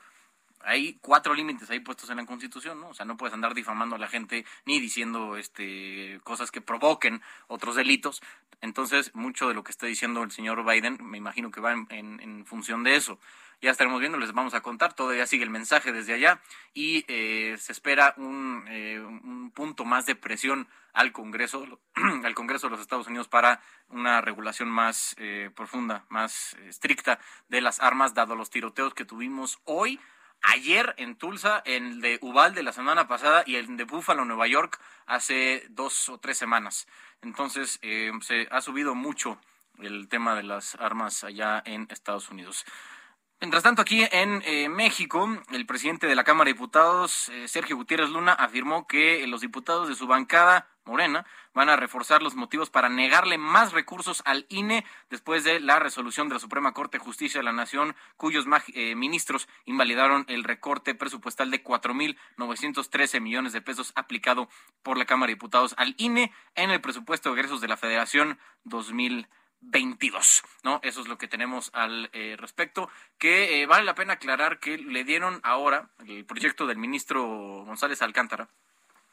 hay cuatro límites ahí puestos en la Constitución, ¿no? O sea, no puedes andar difamando a la gente ni diciendo este cosas que provoquen otros delitos. Entonces, mucho de lo que está diciendo el señor Biden, me imagino que va en, función de eso. Ya estaremos viendo, les vamos a contar, todavía sigue el mensaje desde allá y eh, se espera un, eh, un punto más de presión al Congreso, al Congreso de los Estados Unidos para una regulación más eh, profunda, más estricta de las armas, dado los tiroteos que tuvimos hoy ayer en Tulsa, el de Uvalde la semana pasada y el de Buffalo, Nueva York, hace dos o tres semanas. Entonces, eh, se ha subido mucho el tema de las armas allá en Estados Unidos. Mientras tanto, aquí en eh, México, el presidente de la Cámara de Diputados, eh, Sergio Gutiérrez Luna, afirmó que los diputados de su bancada Morena van a reforzar los motivos para negarle más recursos al INE después de la resolución de la Suprema Corte de Justicia de la Nación, cuyos eh, ministros invalidaron el recorte presupuestal de 4.913 millones de pesos aplicado por la Cámara de Diputados al INE en el presupuesto de egresos de la Federación 2020. 22, ¿no? Eso es lo que tenemos al eh, respecto, que eh, vale la pena aclarar que le dieron ahora, el proyecto del ministro González Alcántara,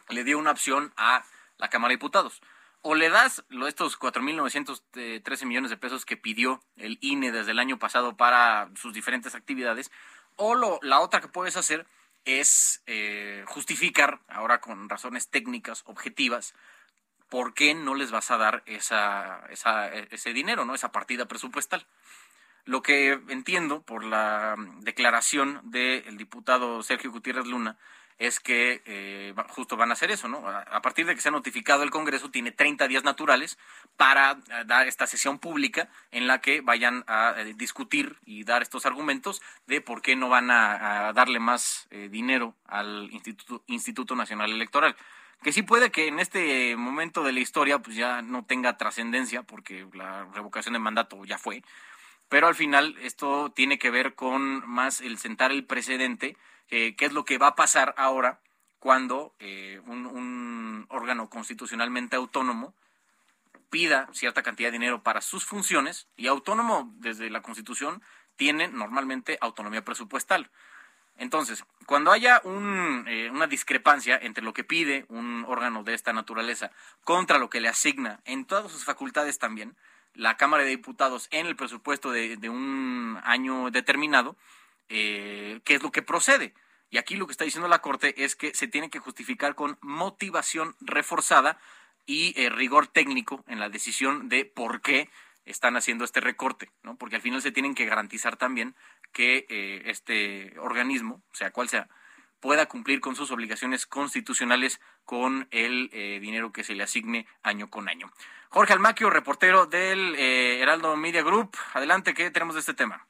le dio una opción a la Cámara de Diputados. O le das estos 4.913 millones de pesos que pidió el INE desde el año pasado para sus diferentes actividades, o lo, la otra que puedes hacer es eh, justificar, ahora con razones técnicas, objetivas, ¿por qué no les vas a dar esa, ese dinero, ¿no? esa partida presupuestal? Lo que entiendo por la declaración del diputado Sergio Gutiérrez Luna es que eh, justo van a hacer eso, ¿no? A partir de que se ha notificado el Congreso, tiene 30 días naturales para eh, dar esta sesión pública en la que vayan a eh, discutir y dar estos argumentos de por qué no van a, darle más dinero al Instituto, Instituto Nacional Electoral que sí puede que en este momento de la historia pues ya no tenga trascendencia porque la revocación de mandato ya fue, pero al final esto tiene que ver con más el sentar el precedente, eh, qué es lo que va a pasar ahora cuando eh, un, un órgano constitucionalmente autónomo pida cierta cantidad de dinero para sus funciones y autónomo desde la Constitución tiene normalmente autonomía presupuestal Entonces, cuando haya eh, una discrepancia entre lo que pide un órgano de esta naturaleza contra lo que le asigna en todas sus facultades también, la Cámara de Diputados en el presupuesto de, un año determinado, eh, ¿qué es lo que procede? Y aquí lo que está diciendo la Corte es que se tiene que justificar con motivación reforzada y eh, rigor técnico en la decisión de por qué están haciendo este recorte, ¿no? Porque al final se tienen que garantizar también que eh, este organismo, sea cual sea, pueda cumplir con sus obligaciones constitucionales con el eh, dinero que se le asigne año con año. Jorge Almaquio, reportero del eh, Heraldo Media Group. Adelante, ¿qué tenemos de este tema?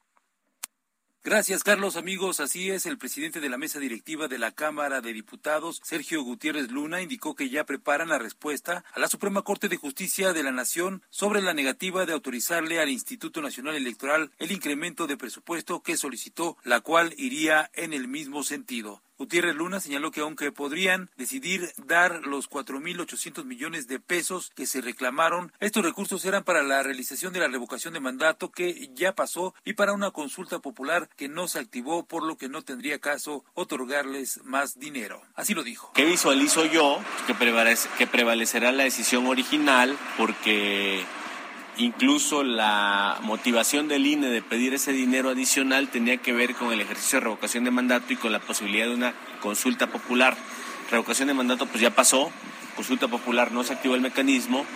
Gracias, Carlos. Amigos, así es. El presidente de la mesa directiva de la Cámara de Diputados, Sergio Gutiérrez Luna, indicó que ya preparan la respuesta a la Suprema Corte de Justicia de la Nación sobre la negativa de autorizarle al Instituto Nacional Electoral el incremento de presupuesto que solicitó, la cual iría en el mismo sentido. Gutiérrez Luna señaló que aunque podrían decidir dar los 4.800 millones de pesos que se reclamaron, estos recursos eran para la realización de la revocación de mandato que ya pasó y para una consulta popular que no se activó, por lo que no tendría caso otorgarles más dinero. Así lo dijo. ¿Qué visualizo yo? Que, que prevalecerá la decisión original porque Incluso la motivación del INE de pedir ese dinero adicional tenía que ver con el ejercicio de revocación de mandato y con la posibilidad de una consulta popular. Revocación de mandato pues ya pasó, consulta popular no se activó el mecanismo,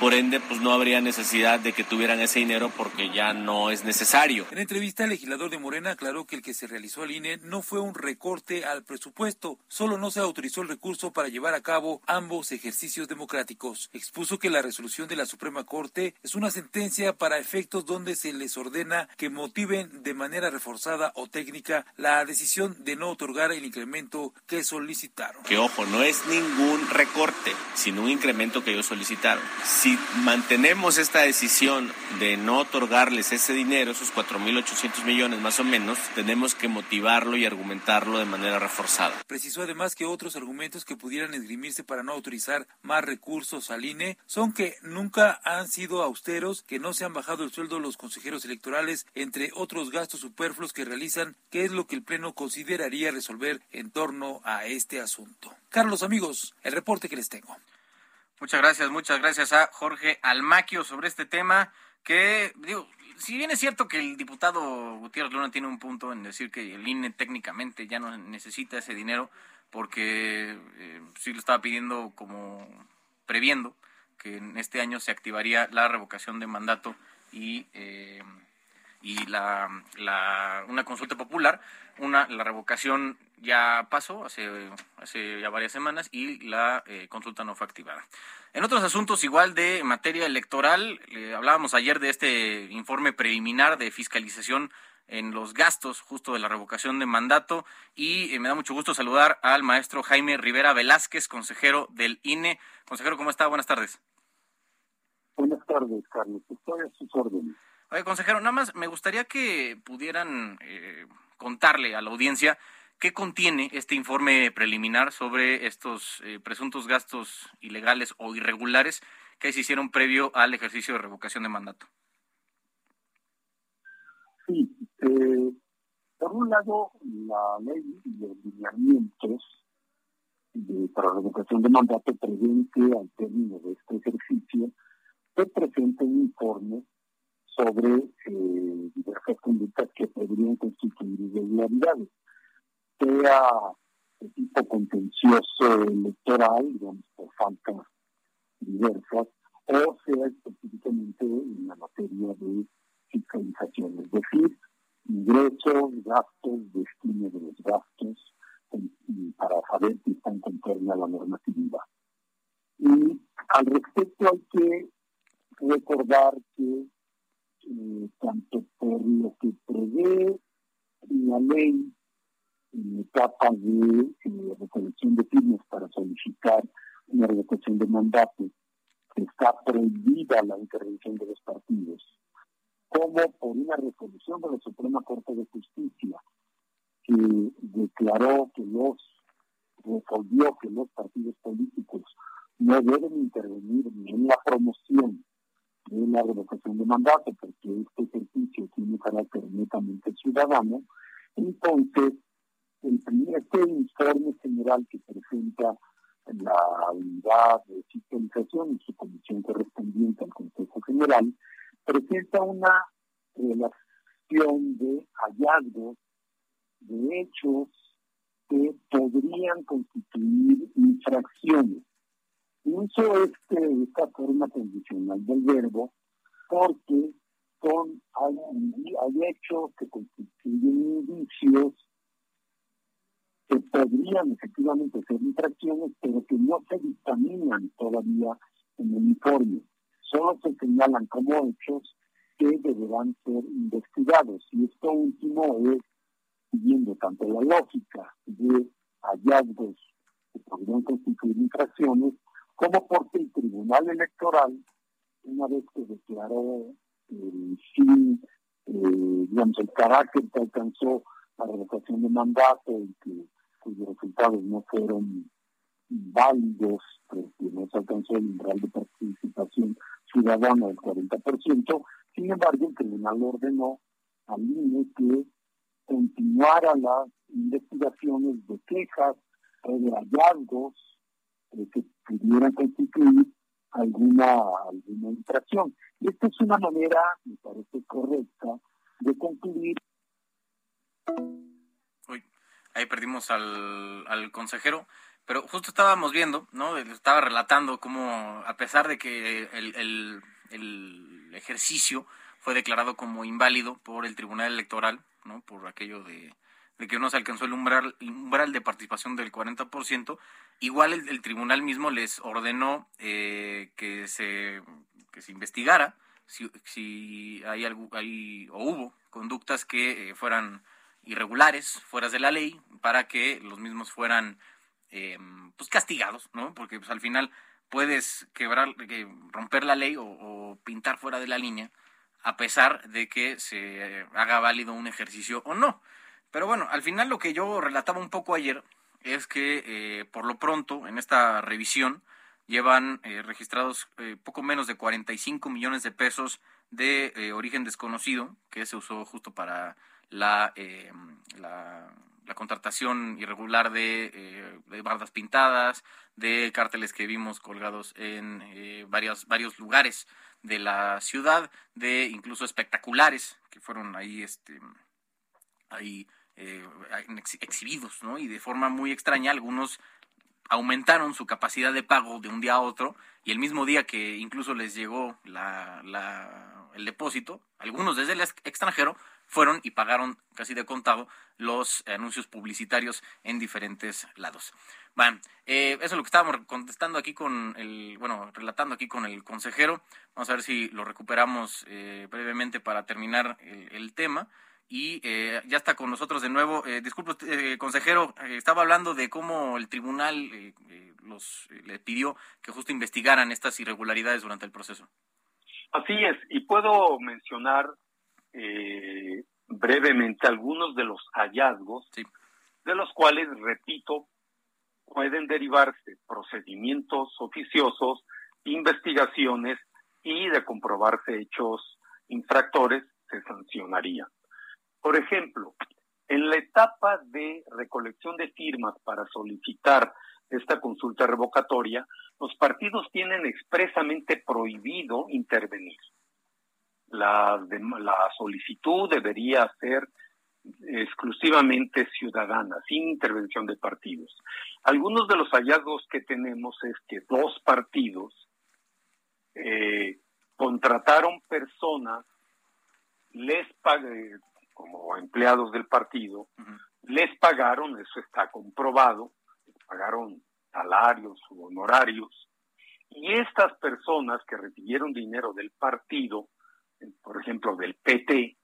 por ende, pues no habría necesidad de que tuvieran ese dinero porque ya no es necesario. En entrevista, el legislador de Morena aclaró que el que se realizó al INE no fue un recorte al presupuesto, solo no se autorizó el recurso para llevar a cabo ambos ejercicios democráticos. Expuso que la resolución de la Suprema Corte es una sentencia para efectos donde se les ordena que motiven de manera reforzada o técnica la decisión de no otorgar el incremento que solicitaron. Que ojo, no es ningún recorte, sino un incremento que ellos solicitaron si mantenemos esta decisión de no otorgarles ese dinero, esos 4.800 millones más o menos, tenemos que motivarlo y argumentarlo de manera reforzada. Precisó además que otros argumentos que pudieran esgrimirse para no autorizar más recursos al INE son que nunca han sido austeros, que no se han bajado el sueldo los consejeros electorales, entre otros gastos superfluos que realizan, que es lo que el Pleno consideraría resolver en torno a este asunto. Carlos, amigos, el reporte que les tengo. Muchas gracias, muchas gracias a Jorge Almaquio sobre este tema que, digo, si bien es cierto que el diputado Gutiérrez Luna tiene un punto en decir que el INE técnicamente ya no necesita ese dinero porque eh, sí lo estaba pidiendo como previendo que en este año se activaría la revocación de mandato y, eh, y la, la, una consulta popular, una, la revocación ya pasó hace, hace ya varias semanas y la eh, consulta no fue activada. En otros asuntos, igual de materia electoral, hablábamos ayer de este informe preliminar de fiscalización en los gastos justo de la revocación de mandato y eh, me da mucho gusto saludar al maestro Jaime Rivera Velázquez, consejero del INE. Consejero, ¿cómo está? Buenas tardes. Buenas tardes, Carlos. Estoy a sus órdenes. Oye, consejero, nada más me gustaría que pudieran eh, contarle a la audiencia ¿Qué contiene este informe preliminar sobre estos eh, presuntos gastos ilegales o irregulares que se hicieron previo al ejercicio de revocación de mandato? Sí, eh, por un lado, la ley los lineamientos para revocación de mandato prevén que al término de este ejercicio se presente un informe sobre eh, diversas conductas que podrían constituir irregularidades sea de tipo contencioso electoral, digamos, por faltas diversas, o sea específicamente en la materia de fiscalización, es decir, ingresos, gastos, destino de los gastos, para saber si están conforme a la normatividad. Y al respecto hay que recordar que eh, tanto por lo que prevé la ley en etapa de eh, recolección de firmas para solicitar una revocación de mandato, está prohibida la intervención de los partidos, como por una resolución de la Suprema Corte de Justicia que declaró que los, resolvió que los partidos políticos no deben intervenir ni en la promoción de la revocación de mandato, porque este ejercicio tiene carácter netamente ciudadano, entonces el primer este informe general que presenta la unidad de fiscalización y su comisión correspondiente al Consejo General presenta una relación de hallazgos de hechos que podrían constituir infracciones. Uso este, esta forma condicional del verbo porque son, hay, hechos que constituyen indicios que podrían efectivamente ser infracciones, pero que no se dictaminan todavía en el informe. Solo se señalan como hechos que deberán ser investigados. Y esto último es siguiendo tanto la lógica de hallazgos que podrían constituir infracciones, como porque el Tribunal Electoral, una vez que declaró el fin, eh, digamos, el carácter que alcanzó la revocación de mandato y que cuyos resultados no fueron válidos porque no se alcanzó el umbral de participación ciudadana del 40%, sin embargo el tribunal ordenó al INE que continuara las investigaciones de quejas de hallazgos eh, que pudieran constituir alguna, alguna infracción. Y esta es una manera, me parece correcta, de concluir ahí perdimos al, al consejero, pero justo estábamos viendo, ¿no? Estaba relatando cómo, a pesar de que el, el, el ejercicio fue declarado como inválido por el Tribunal Electoral, ¿no? Por aquello de, que no se alcanzó el umbral, umbral de participación del 40%, igual el, el tribunal mismo les ordenó eh, que, se, que se investigara si, si hay, algo, hay o hubo conductas que eh, fueran irregulares, fueras de la ley, para que los mismos fueran eh, pues castigados, ¿no? Porque pues, al final puedes quebrar, romper la ley o, pintar fuera de la línea, a pesar de que se haga válido un ejercicio o no. Pero bueno, al final lo que yo relataba un poco ayer es que eh, por lo pronto en esta revisión llevan eh, registrados poco menos de 45 millones de pesos de origen desconocido que se usó justo para eh, la, la, contratación irregular de, eh, de, bardas pintadas, de cárteles que vimos colgados en eh, varios, varios lugares de la ciudad, de incluso espectaculares que fueron ahí, este, ahí exhibidos, ¿no? Y de forma muy extraña, algunos aumentaron su capacidad de pago de un día a otro y el mismo día que incluso les llegó la, la, el depósito, algunos desde el extranjero fueron y pagaron casi de contado los anuncios publicitarios en diferentes lados. Bueno, eh, eso es lo que estábamos contestando aquí con el, bueno, relatando aquí con el consejero. Vamos a ver si lo recuperamos eh, brevemente para terminar el, tema. Y eh, ya está con nosotros de nuevo. Eh, disculpe, consejero, estaba hablando de cómo el tribunal los le pidió que justo investigaran estas irregularidades durante el proceso. Así es, y puedo mencionar eh, brevemente algunos de los hallazgos, de los cuales, repito, pueden derivarse procedimientos oficiosos, investigaciones y de comprobarse hechos infractores se sancionaría. Por ejemplo, en la etapa de recolección de firmas para solicitar esta consulta revocatoria, los partidos tienen expresamente prohibido intervenir la, solicitud debería ser exclusivamente ciudadana, sin intervención de partidos. Algunos de los hallazgos que tenemos es que dos partidos eh, contrataron personas, les pagué, como empleados del partido, les pagaron, eso está comprobado, pagaron salarios u honorarios, y estas personas que recibieron dinero del partido por ejemplo, del PT,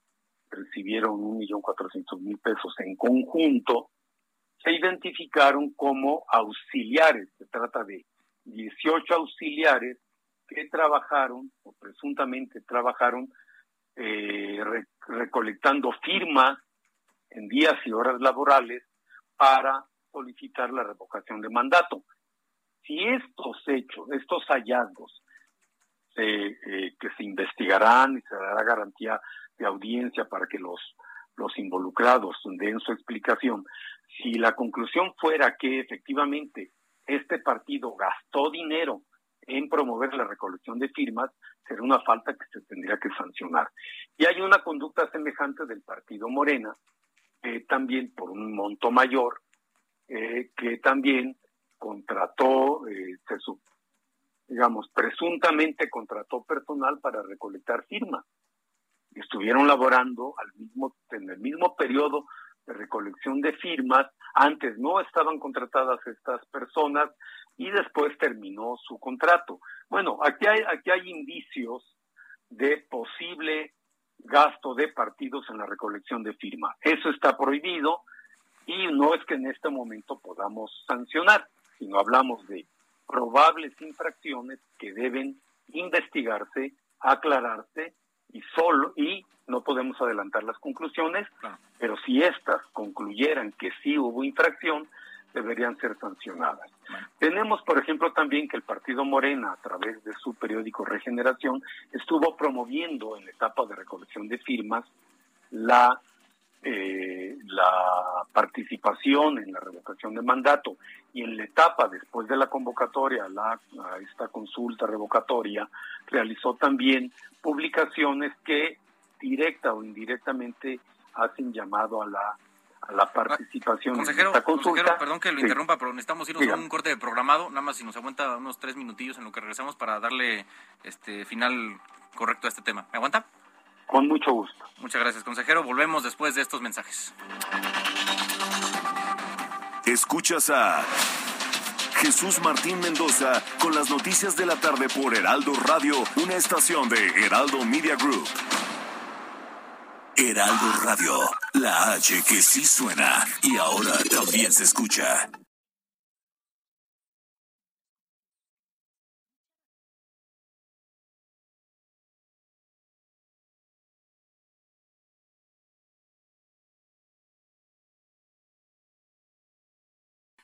recibieron un millón cuatrocientos mil pesos en conjunto, se identificaron como auxiliares. Se trata de 18 auxiliares que trabajaron o presuntamente trabajaron eh, recolectando firmas en días y horas laborales para solicitar la revocación de mandato. Si estos hechos, estos hallazgos eh, que se investigarán y se dará garantía de audiencia para que los, los involucrados den su explicación. Si la conclusión fuera que efectivamente este partido gastó dinero en promover la recolección de firmas, sería una falta que se tendría que sancionar. Y hay una conducta semejante del partido Morena, eh, también por un monto mayor, eh, que también contrató, eh, digamos, presuntamente contrató personal para recolectar firmas. Estuvieron laborando al mismo, en el mismo periodo de recolección de firmas. Antes no estaban contratadas estas personas y después terminó su contrato. Bueno, aquí hay, aquí hay indicios de posible gasto de partidos en la recolección de firmas. Eso está prohibido y no es que en este momento podamos sancionar, sino hablamos de probables infracciones que deben investigarse, aclararse y solo y no podemos adelantar las conclusiones, pero si éstas concluyeran que sí hubo infracción, deberían ser sancionadas. Tenemos, por ejemplo, también que el Partido Morena, a través de su periódico Regeneración, estuvo promoviendo en la etapa de recolección de firmas la eh, la participación en la revocación de mandato y en la etapa después de la convocatoria la, a esta consulta revocatoria realizó también publicaciones que directa o indirectamente hacen llamado a la la participación consejero, en esta consulta. perdón que lo interrumpa, pero necesitamos irnos a un corte de programado, nada más si nos aguanta unos tres minutillos en lo que regresamos para darle este final correcto a este tema. ¿Me aguanta? Con mucho gusto. Muchas gracias, consejero. Volvemos después de estos mensajes. Escuchas a Jesús Martín Mendoza con las noticias de la tarde por Heraldo Radio, una estación de Heraldo Media Group. Heraldo Radio, la H que sí suena y ahora también se escucha.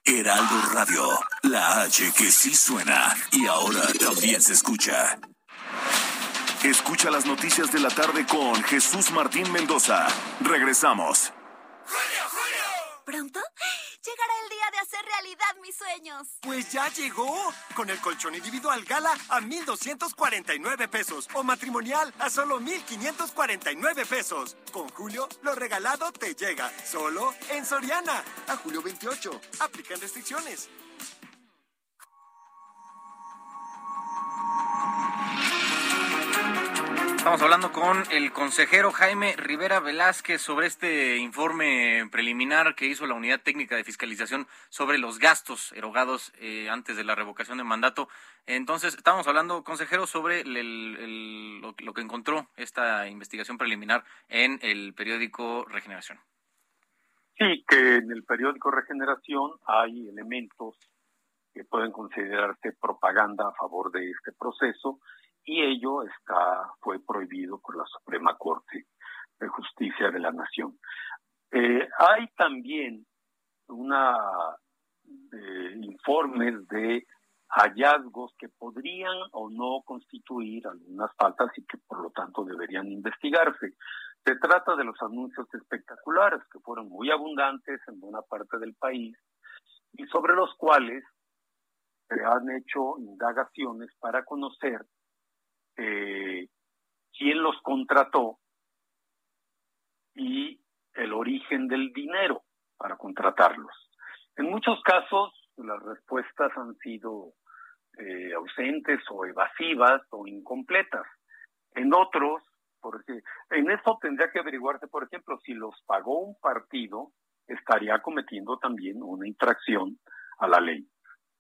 Heraldo Radio, la H que sí suena y ahora también se escucha. Escucha las noticias de la tarde con Jesús Martín Mendoza. Regresamos. ¿Pronto? Llegará el día de hacer realidad mis sueños. Pues ya llegó. Con el colchón individual Gala a 1,249 pesos. O matrimonial a solo 1,549 pesos. Con Julio, lo regalado te llega. Solo en Soriana. A julio 28. Aplican restricciones. Estamos hablando con el consejero Jaime Rivera Velázquez sobre este informe preliminar que hizo la Unidad Técnica de Fiscalización sobre los gastos erogados eh, antes de la revocación de mandato. Entonces, estamos hablando, consejero, sobre lo, lo que encontró esta investigación preliminar en el periódico Regeneración. Sí, que en el periódico Regeneración hay elementos que pueden considerarse propaganda a favor de este proceso y ello está fue prohibido por la Suprema Corte de Justicia de la Nación. Eh, hay también una eh, informes de hallazgos que podrían o no constituir algunas faltas y que por lo tanto deberían investigarse. Se trata de los anuncios espectaculares que fueron muy abundantes en buena parte del país y sobre los cuales se han hecho indagaciones para conocer eh, quién los contrató y el origen del dinero para contratarlos. En muchos casos las respuestas han sido eh, ausentes o evasivas o incompletas. En otros, porque en eso tendría que averiguarse, por ejemplo, si los pagó un partido, estaría cometiendo también una infracción a la ley.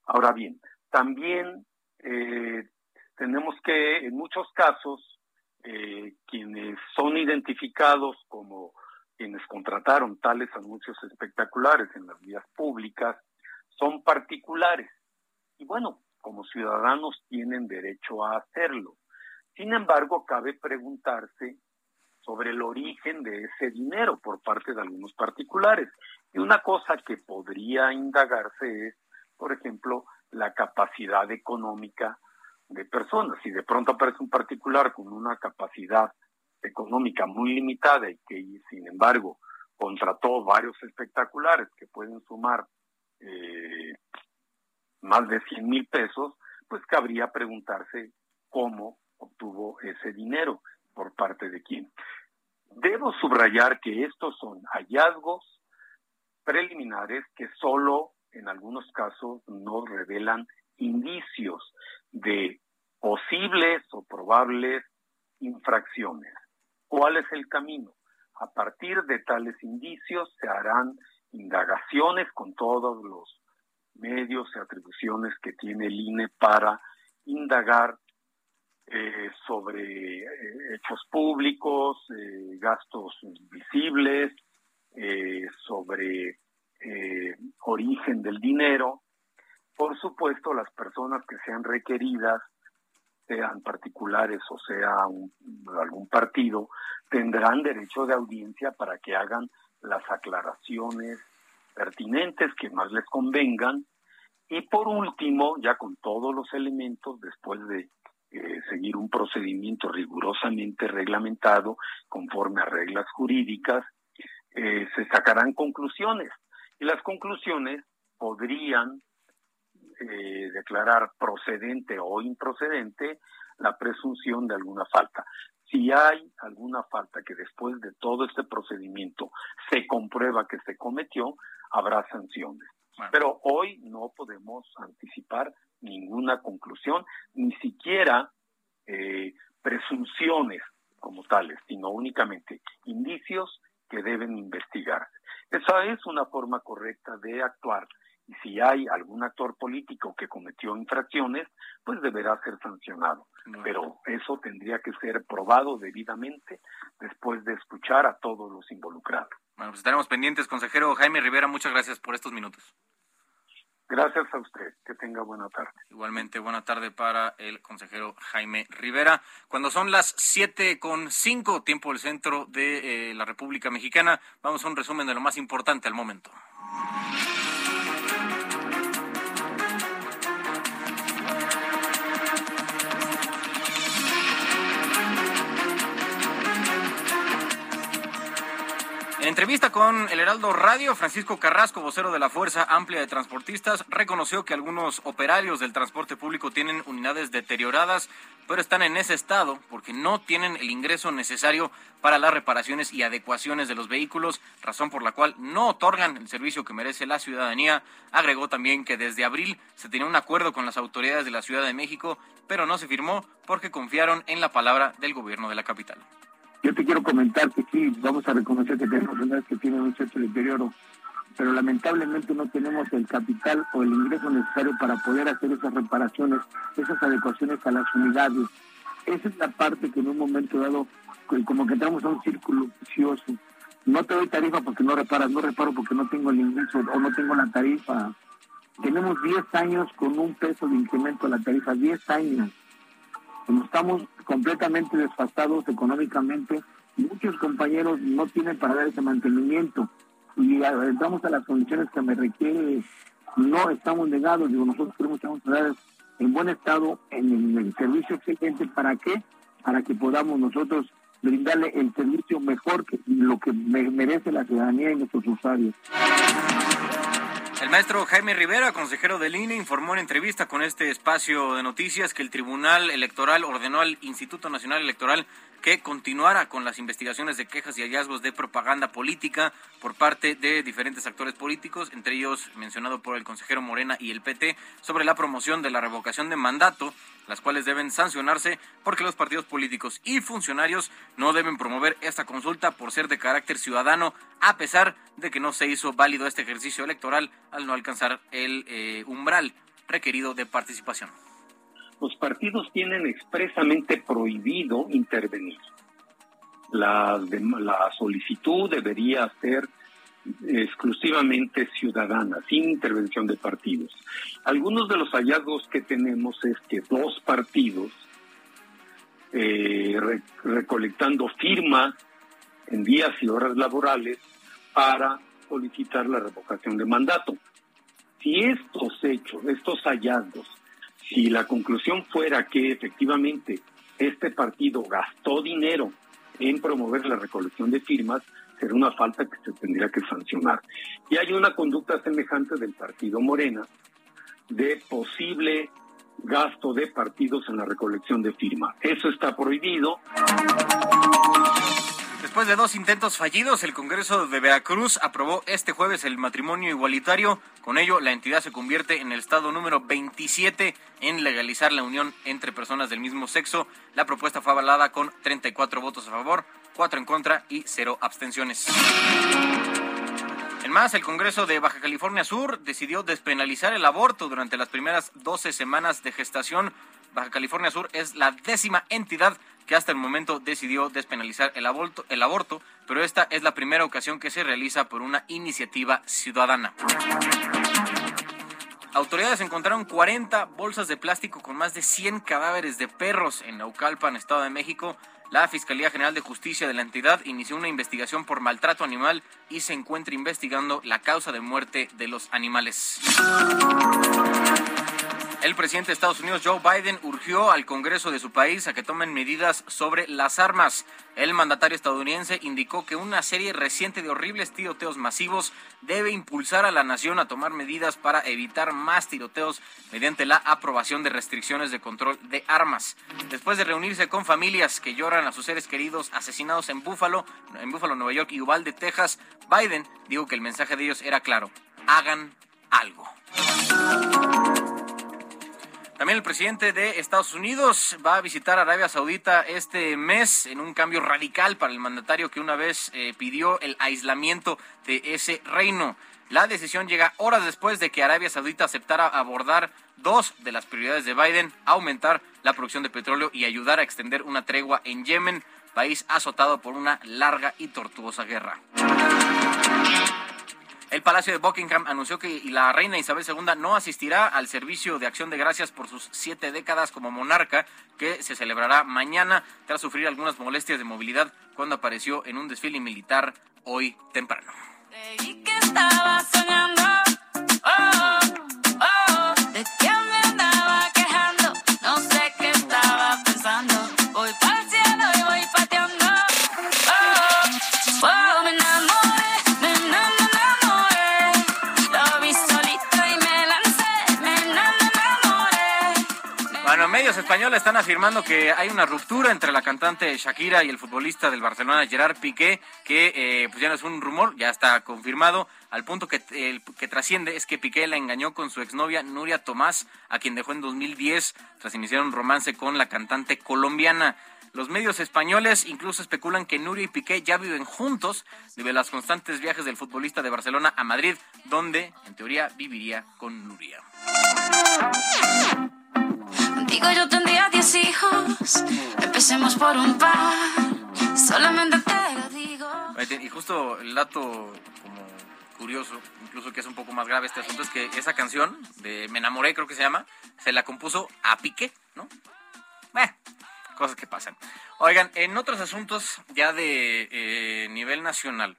Ahora bien, también eh, tenemos que, en muchos casos, eh, quienes son identificados como quienes contrataron tales anuncios espectaculares en las vías públicas son particulares. Y bueno, como ciudadanos tienen derecho a hacerlo. Sin embargo, cabe preguntarse sobre el origen de ese dinero por parte de algunos particulares. Y una cosa que podría indagarse es, por ejemplo, la capacidad económica de personas. Si de pronto aparece un particular con una capacidad económica muy limitada y que sin embargo contrató varios espectaculares que pueden sumar eh, más de 100 mil pesos, pues cabría preguntarse cómo obtuvo ese dinero, por parte de quién. Debo subrayar que estos son hallazgos preliminares que solo en algunos casos nos revelan indicios de posibles o probables infracciones. ¿Cuál es el camino? A partir de tales indicios se harán indagaciones con todos los medios y atribuciones que tiene el INE para indagar eh, sobre eh, hechos públicos, eh, gastos visibles, sobre origen del dinero. Por supuesto, las personas que sean requeridas, sean particulares o sea algún partido, tendrán derecho de audiencia para que hagan las aclaraciones pertinentes que más les convengan. Y por último, ya con todos los elementos, después de eh, seguir un procedimiento rigurosamente reglamentado conforme a reglas jurídicas, eh, se sacarán conclusiones. Y las conclusiones podrían eh, declarar procedente o improcedente la presunción de alguna falta. Si hay alguna falta que después de todo este procedimiento se comprueba que se cometió, habrá sanciones. Pero hoy no podemos anticipar ninguna conclusión, ni siquiera eh, presunciones como tales, sino únicamente indicios que deben investigar. Esa es una forma correcta de actuar. Y si hay algún actor político que cometió infracciones, pues deberá ser sancionado. Pero eso tendría que ser probado debidamente después de escuchar a todos los involucrados. Bueno, pues estaremos pendientes, consejero Jaime Rivera. Muchas gracias por estos minutos. Gracias a usted. Que tenga buena tarde. Igualmente, buena tarde para el consejero Jaime Rivera. Cuando son las siete con cinco, tiempo del centro de eh, la República Mexicana, vamos a un resumen de lo más importante al momento. En entrevista con el Heraldo Radio, Francisco Carrasco, vocero de la Fuerza Amplia de Transportistas, reconoció que algunos operarios del transporte público tienen unidades deterioradas, pero están en ese estado porque no tienen el ingreso necesario para las reparaciones y adecuaciones de los vehículos, razón por la cual no otorgan el servicio que merece la ciudadanía. Agregó también que desde abril se tenía un acuerdo con las autoridades de la Ciudad de México, pero no se firmó porque confiaron en la palabra del gobierno de la capital. Yo te quiero comentar que sí, vamos a reconocer que tenemos unidades que tienen un cierto deterioro, pero lamentablemente no tenemos el capital o el ingreso necesario para poder hacer esas reparaciones, esas adecuaciones a las unidades. Esa es la parte que en un momento dado, como que entramos a un círculo vicioso. No te doy tarifa porque no reparas, no reparo porque no tengo el ingreso o no tengo la tarifa. Tenemos 10 años con un peso de incremento a la tarifa, 10 años estamos completamente desfasados económicamente, muchos compañeros no tienen para dar ese mantenimiento y entramos a las condiciones que me requiere, no estamos negados, digo, nosotros queremos estar en buen estado en el, servicio excelente, ¿para qué? Para que podamos nosotros brindarle el servicio mejor que lo que merece la ciudadanía y nuestros usuarios. El maestro Jaime Rivera, consejero del INE, informó en entrevista con este espacio de noticias que el Tribunal Electoral ordenó al Instituto Nacional Electoral que continuara con las investigaciones de quejas y hallazgos de propaganda política por parte de diferentes actores políticos, entre ellos mencionado por el consejero Morena y el PT, sobre la promoción de la revocación de mandato, las cuales deben sancionarse porque los partidos políticos y funcionarios no deben promover esta consulta por ser de carácter ciudadano, a pesar de que no se hizo válido este ejercicio electoral al no alcanzar el eh, umbral requerido de participación los partidos tienen expresamente prohibido intervenir. La, la solicitud debería ser exclusivamente ciudadana, sin intervención de partidos. Algunos de los hallazgos que tenemos es que dos partidos, eh, recolectando firmas en días y horas laborales para solicitar la revocación de mandato. Si estos hechos, estos hallazgos si la conclusión fuera que efectivamente este partido gastó dinero en promover la recolección de firmas, será una falta que se tendría que sancionar. Y hay una conducta semejante del partido Morena de posible gasto de partidos en la recolección de firmas. Eso está prohibido. Después de dos intentos fallidos, el Congreso de Veracruz aprobó este jueves el matrimonio igualitario. Con ello, la entidad se convierte en el estado número 27 en legalizar la unión entre personas del mismo sexo. La propuesta fue avalada con 34 votos a favor, 4 en contra y 0 abstenciones. En más, el Congreso de Baja California Sur decidió despenalizar el aborto durante las primeras 12 semanas de gestación. Baja California Sur es la décima entidad que hasta el momento decidió despenalizar el aborto, el aborto, pero esta es la primera ocasión que se realiza por una iniciativa ciudadana. Autoridades encontraron 40 bolsas de plástico con más de 100 cadáveres de perros en Naucalpan, Estado de México. La Fiscalía General de Justicia de la entidad inició una investigación por maltrato animal y se encuentra investigando la causa de muerte de los animales. El presidente de Estados Unidos, Joe Biden, urgió al Congreso de su país a que tomen medidas sobre las armas. El mandatario estadounidense indicó que una serie reciente de horribles tiroteos masivos debe impulsar a la nación a tomar medidas para evitar más tiroteos mediante la aprobación de restricciones de control de armas. Después de reunirse con familias que lloran a sus seres queridos asesinados en Búfalo, en Búfalo, Nueva York y Uvalde, Texas, Biden dijo que el mensaje de ellos era claro: hagan algo. También el presidente de Estados Unidos va a visitar Arabia Saudita este mes en un cambio radical para el mandatario que una vez eh, pidió el aislamiento de ese reino. La decisión llega horas después de que Arabia Saudita aceptara abordar dos de las prioridades de Biden, aumentar la producción de petróleo y ayudar a extender una tregua en Yemen, país azotado por una larga y tortuosa guerra. El Palacio de Buckingham anunció que la reina Isabel II no asistirá al servicio de acción de gracias por sus siete décadas como monarca, que se celebrará mañana tras sufrir algunas molestias de movilidad cuando apareció en un desfile militar hoy temprano. Españoles están afirmando que hay una ruptura entre la cantante Shakira y el futbolista del Barcelona Gerard Piqué, que eh, pues ya no es un rumor, ya está confirmado, al punto que, que trasciende es que Piqué la engañó con su exnovia Nuria Tomás, a quien dejó en 2010 tras iniciar un romance con la cantante colombiana. Los medios españoles incluso especulan que Nuria y Piqué ya viven juntos debido a los constantes viajes del futbolista de Barcelona a Madrid, donde en teoría viviría con Nuria. Contigo yo tendría 10 hijos. Empecemos por un par. Solamente te lo digo. Y justo el dato como curioso, incluso que es un poco más grave este asunto, es que esa canción de Me enamoré, creo que se llama, se la compuso a Piqué, ¿no? Eh, cosas que pasan. Oigan, en otros asuntos ya de eh, nivel nacional,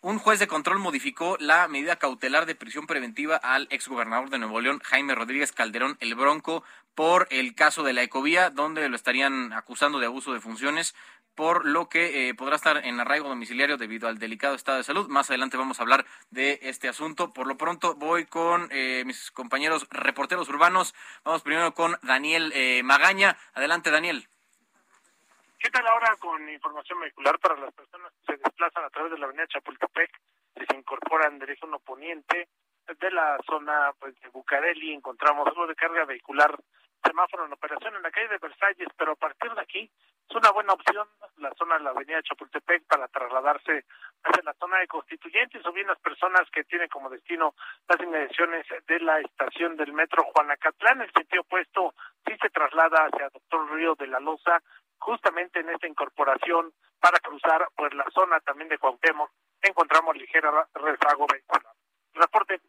un juez de control modificó la medida cautelar de prisión preventiva al exgobernador de Nuevo León, Jaime Rodríguez Calderón el Bronco, por el caso de la ecovía, donde lo estarían acusando de abuso de funciones, por lo que eh, podrá estar en arraigo domiciliario debido al delicado estado de salud. Más adelante vamos a hablar de este asunto. Por lo pronto voy con eh, mis compañeros reporteros urbanos. Vamos primero con Daniel eh, Magaña. Adelante, Daniel. ¿Qué tal ahora con información vehicular para las personas que se desplazan a través de la avenida Chapultepec y se incorporan dirección oponiente de la zona pues, de Bucareli? Encontramos algo de carga vehicular, semáforo en operación en la calle de Versalles, pero a partir de aquí es una buena opción la zona de la avenida Chapultepec para trasladarse hacia la zona de Constituyentes o bien las personas que tienen como destino las inmediaciones de la estación del metro Juanacatlán. El sentido opuesto sí se traslada hacia Doctor Río de la Loza justamente en esta incorporación para cruzar por la zona también de Cuauhtémoc encontramos ligera rezago vehicular. Reporte.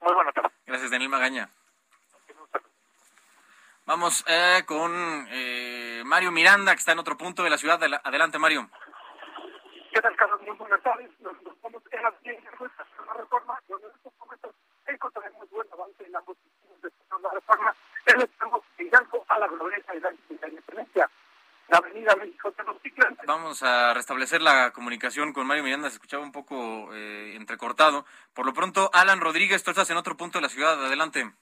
Muy buena tarde. Gracias, Daniel Magaña. Vamos eh, con eh, Mario Miranda, que está en otro punto de la ciudad. Adelante, Mario. ¿Qué tal, Carlos? Muy buenas tardes. Nos vamos en la la reforma, donde en estos momentos encontraremos buen avance en ambos de la reforma. En estamos a la glorieta de la Independencia Vamos a restablecer la comunicación con Mario Miranda, se escuchaba un poco eh, entrecortado. Por lo pronto, Alan Rodríguez, tú estás en otro punto de la ciudad, adelante.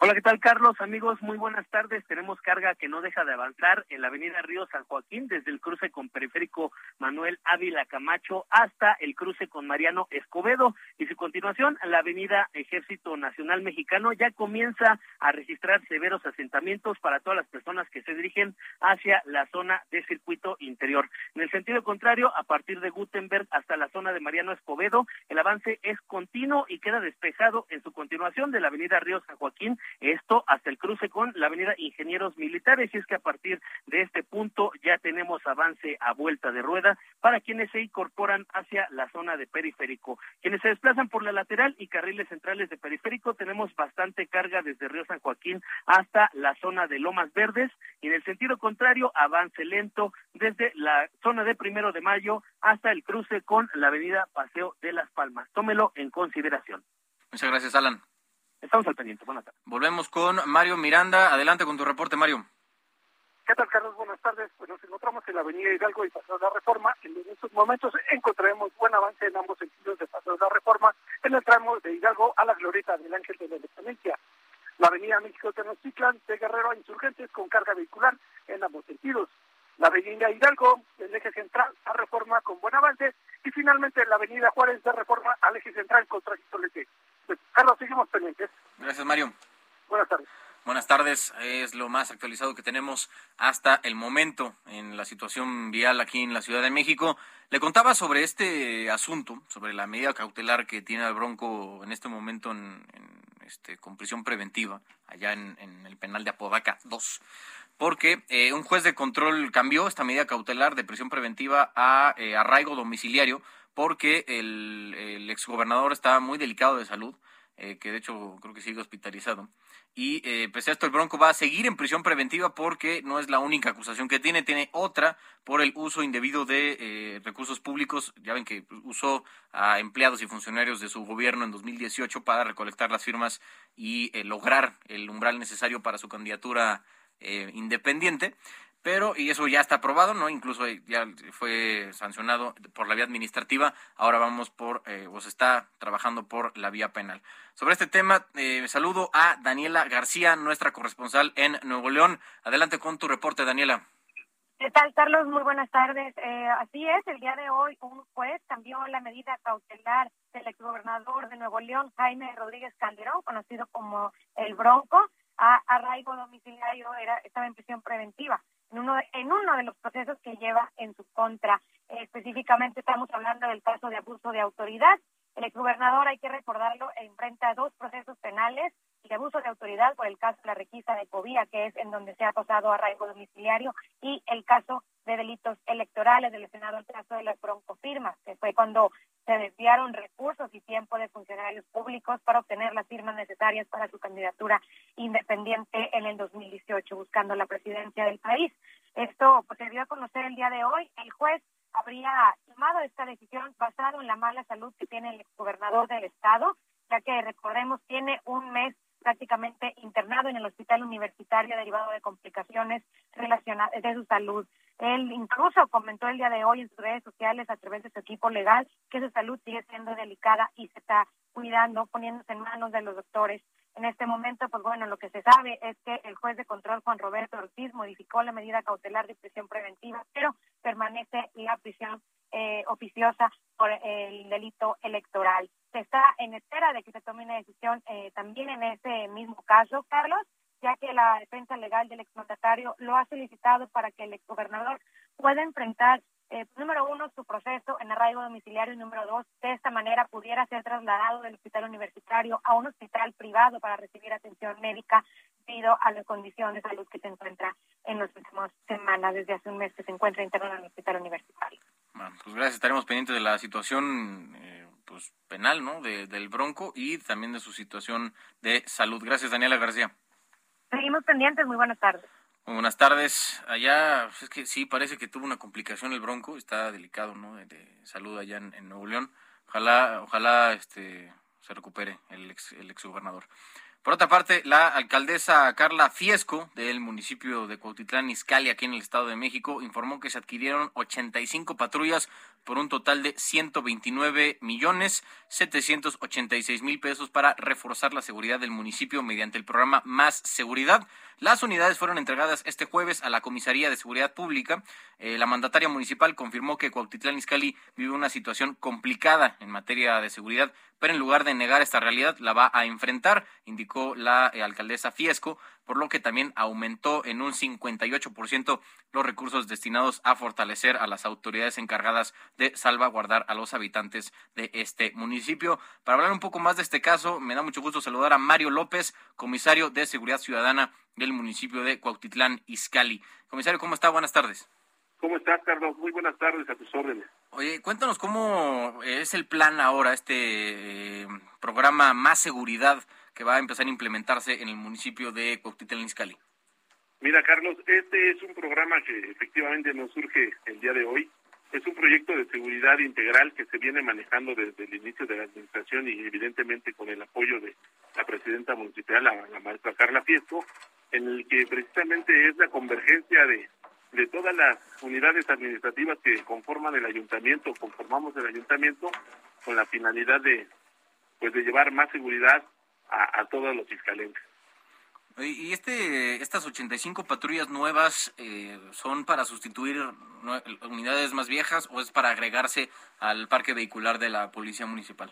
Hola, ¿qué tal, Carlos? Amigos, muy buenas tardes. Tenemos carga que no deja de avanzar en la avenida Río San Joaquín, desde el cruce con periférico Manuel Ávila Camacho hasta el cruce con Mariano Escobedo. Y su continuación, la avenida Ejército Nacional Mexicano ya comienza a registrar severos asentamientos para todas las personas que se dirigen hacia la zona de circuito interior. En el sentido contrario, a partir de Gutenberg hasta la zona de Mariano Escobedo, el avance es continuo y queda despejado en su continuación de la avenida Río San Joaquín esto hasta el cruce con la avenida Ingenieros Militares, y es que a partir de este punto ya tenemos avance a vuelta de rueda para quienes se incorporan hacia la zona de periférico. Quienes se desplazan por la lateral y carriles centrales de periférico, tenemos bastante carga desde Río San Joaquín hasta la zona de Lomas Verdes, y en el sentido contrario, avance lento desde la zona de Primero de Mayo hasta el cruce con la avenida Paseo de las Palmas. Tómelo en consideración. Muchas gracias, Alan. Estamos al pendiente. Buenas tardes. Volvemos con Mario Miranda. Adelante con tu reporte, Mario. ¿Qué tal, Carlos? Buenas tardes. Pues nos encontramos en la Avenida Hidalgo y Paseo de la Reforma. En estos momentos encontraremos buen avance en ambos sentidos de Paseo de la Reforma en el tramo de Hidalgo a la glorieta del Ángel de la Independencia. La Avenida México Tenochtitlan de Guerrero a Insurgentes con carga vehicular en ambos sentidos. La Avenida Hidalgo del eje central a Reforma con buen avance y finalmente la Avenida Juárez de Reforma al eje central con tránsito Carlos, seguimos pendientes. Gracias, Mario. Buenas tardes. Buenas tardes, es lo más actualizado que tenemos hasta el momento en la situación vial aquí en la Ciudad de México. Le contaba sobre este asunto, sobre la medida cautelar que tiene el Bronco en este momento en, este, con prisión preventiva, allá en, el penal de Apodaca 2, porque eh, un juez de control cambió esta medida cautelar de prisión preventiva a eh, arraigo domiciliario porque el, el exgobernador estaba muy delicado de salud, eh, que de hecho creo que sigue hospitalizado. Y eh, pese a esto, el Bronco va a seguir en prisión preventiva porque no es la única acusación que tiene, tiene otra por el uso indebido de recursos públicos. Ya ven que usó a empleados y funcionarios de su gobierno en 2018 para recolectar las firmas y lograr el umbral necesario para su candidatura independiente pero y eso ya está aprobado, ¿no? Incluso ya fue sancionado por la vía administrativa, ahora vamos por, eh, o se está trabajando por la vía penal. Sobre este tema, eh, saludo a Daniela García, nuestra corresponsal en Nuevo León. Adelante con tu reporte, Daniela. ¿Qué tal, Carlos? Muy buenas tardes. Eh, así es, el día de hoy un juez cambió la medida cautelar del exgobernador de Nuevo León, Jaime Rodríguez Calderón, conocido como el Bronco, a arraigo domiciliario, era, estaba en prisión preventiva en uno, en uno de los procesos que lleva en su contra. específicamente estamos hablando del caso de abuso de autoridad. El exgobernador, hay que recordarlo, enfrenta dos procesos penales de abuso de autoridad por el caso de la requisa de Covía, que es en donde se ha pasado arraigo domiciliario, y el caso de delitos electorales del Senado, el caso de las broncofirmas, que fue cuando se desviaron recursos y tiempo de funcionarios públicos para obtener las firmas necesarias para su candidatura independiente en el 2018, buscando la presidencia del país. Esto pues, se dio a conocer el día de hoy. El juez habría tomado esta decisión basado en la mala salud que tiene el exgobernador del estado, ya que recordemos tiene un mes prácticamente internado en el hospital universitario derivado de complicaciones relacionadas de su salud. Él incluso comentó el día de hoy en sus redes sociales a través de su equipo legal que su salud sigue siendo delicada y se está cuidando, poniéndose en manos de los doctores. En este momento, pues bueno, lo que se sabe es que el juez de control Juan Roberto Ortiz modificó la medida cautelar de prisión preventiva, pero permanece la prisión eh, oficiosa por el delito electoral. Se está en espera de que se tome una decisión eh, también en ese mismo caso, Carlos, ya que la defensa legal del exmandatario lo ha solicitado para que el exgobernador pueda enfrentar, eh, número proceso en arraigo domiciliario número dos, de esta manera pudiera ser trasladado del hospital universitario a un hospital privado para recibir atención médica debido a la condición de salud que se encuentra en las últimas semanas, desde hace un mes que se encuentra interno en el hospital universitario. Bueno, pues gracias, estaremos pendientes de la situación eh, pues penal, ¿no? del Bronco y también de su situación de salud. Gracias, Daniela García. Seguimos pendientes, muy buenas tardes. Buenas tardes. Allá, pues, es que sí, parece que tuvo una complicación el Bronco, está delicado, ¿no? De, salud allá en, Nuevo León. Ojalá, ojalá este, se recupere el ex, el exgobernador. Por otra parte, la alcaldesa Carla Fiesco del municipio de Cuautitlán Izcalli, aquí en el Estado de México, informó que se adquirieron 85 patrullas por un total de 129 millones 786 mil pesos para reforzar la seguridad del municipio mediante el programa Más Seguridad. Las unidades fueron entregadas este jueves a la Comisaría de Seguridad Pública. Eh, la mandataria municipal confirmó que Cuautitlán Izcalli vive una situación complicada en materia de seguridad, pero en lugar de negar esta realidad, la va a enfrentar, indicó la eh, alcaldesa Fiesco, por lo que también aumentó en un 58% los recursos destinados a fortalecer a las autoridades encargadas de salvaguardar a los habitantes de este municipio. Para hablar un poco más de este caso, me da mucho gusto saludar a Mario López, comisario de Seguridad Ciudadana del municipio de Cuautitlán, Izcalli. Comisario, ¿cómo está? Buenas tardes. ¿Cómo estás, Carlos? Muy buenas tardes, a tus órdenes. Oye, cuéntanos cómo es el plan ahora, este eh, programa Más Seguridad que va a empezar a implementarse en el municipio de Cuautitlán Izcalli. Mira, Carlos, este es un programa que efectivamente nos surge el día de hoy. Es un proyecto de seguridad integral que se viene manejando desde el inicio de la administración y evidentemente con el apoyo de la presidenta municipal, la, la maestra Carla Fiesco, en el que precisamente es la convergencia de de todas las unidades administrativas que conforman el ayuntamiento, conformamos el ayuntamiento, con la finalidad de, pues, de llevar más seguridad a, todos los fiscalentes. ¿Y este, estas 85 patrullas nuevas eh, son para sustituir unidades más viejas o es para agregarse al parque vehicular de la Policía Municipal?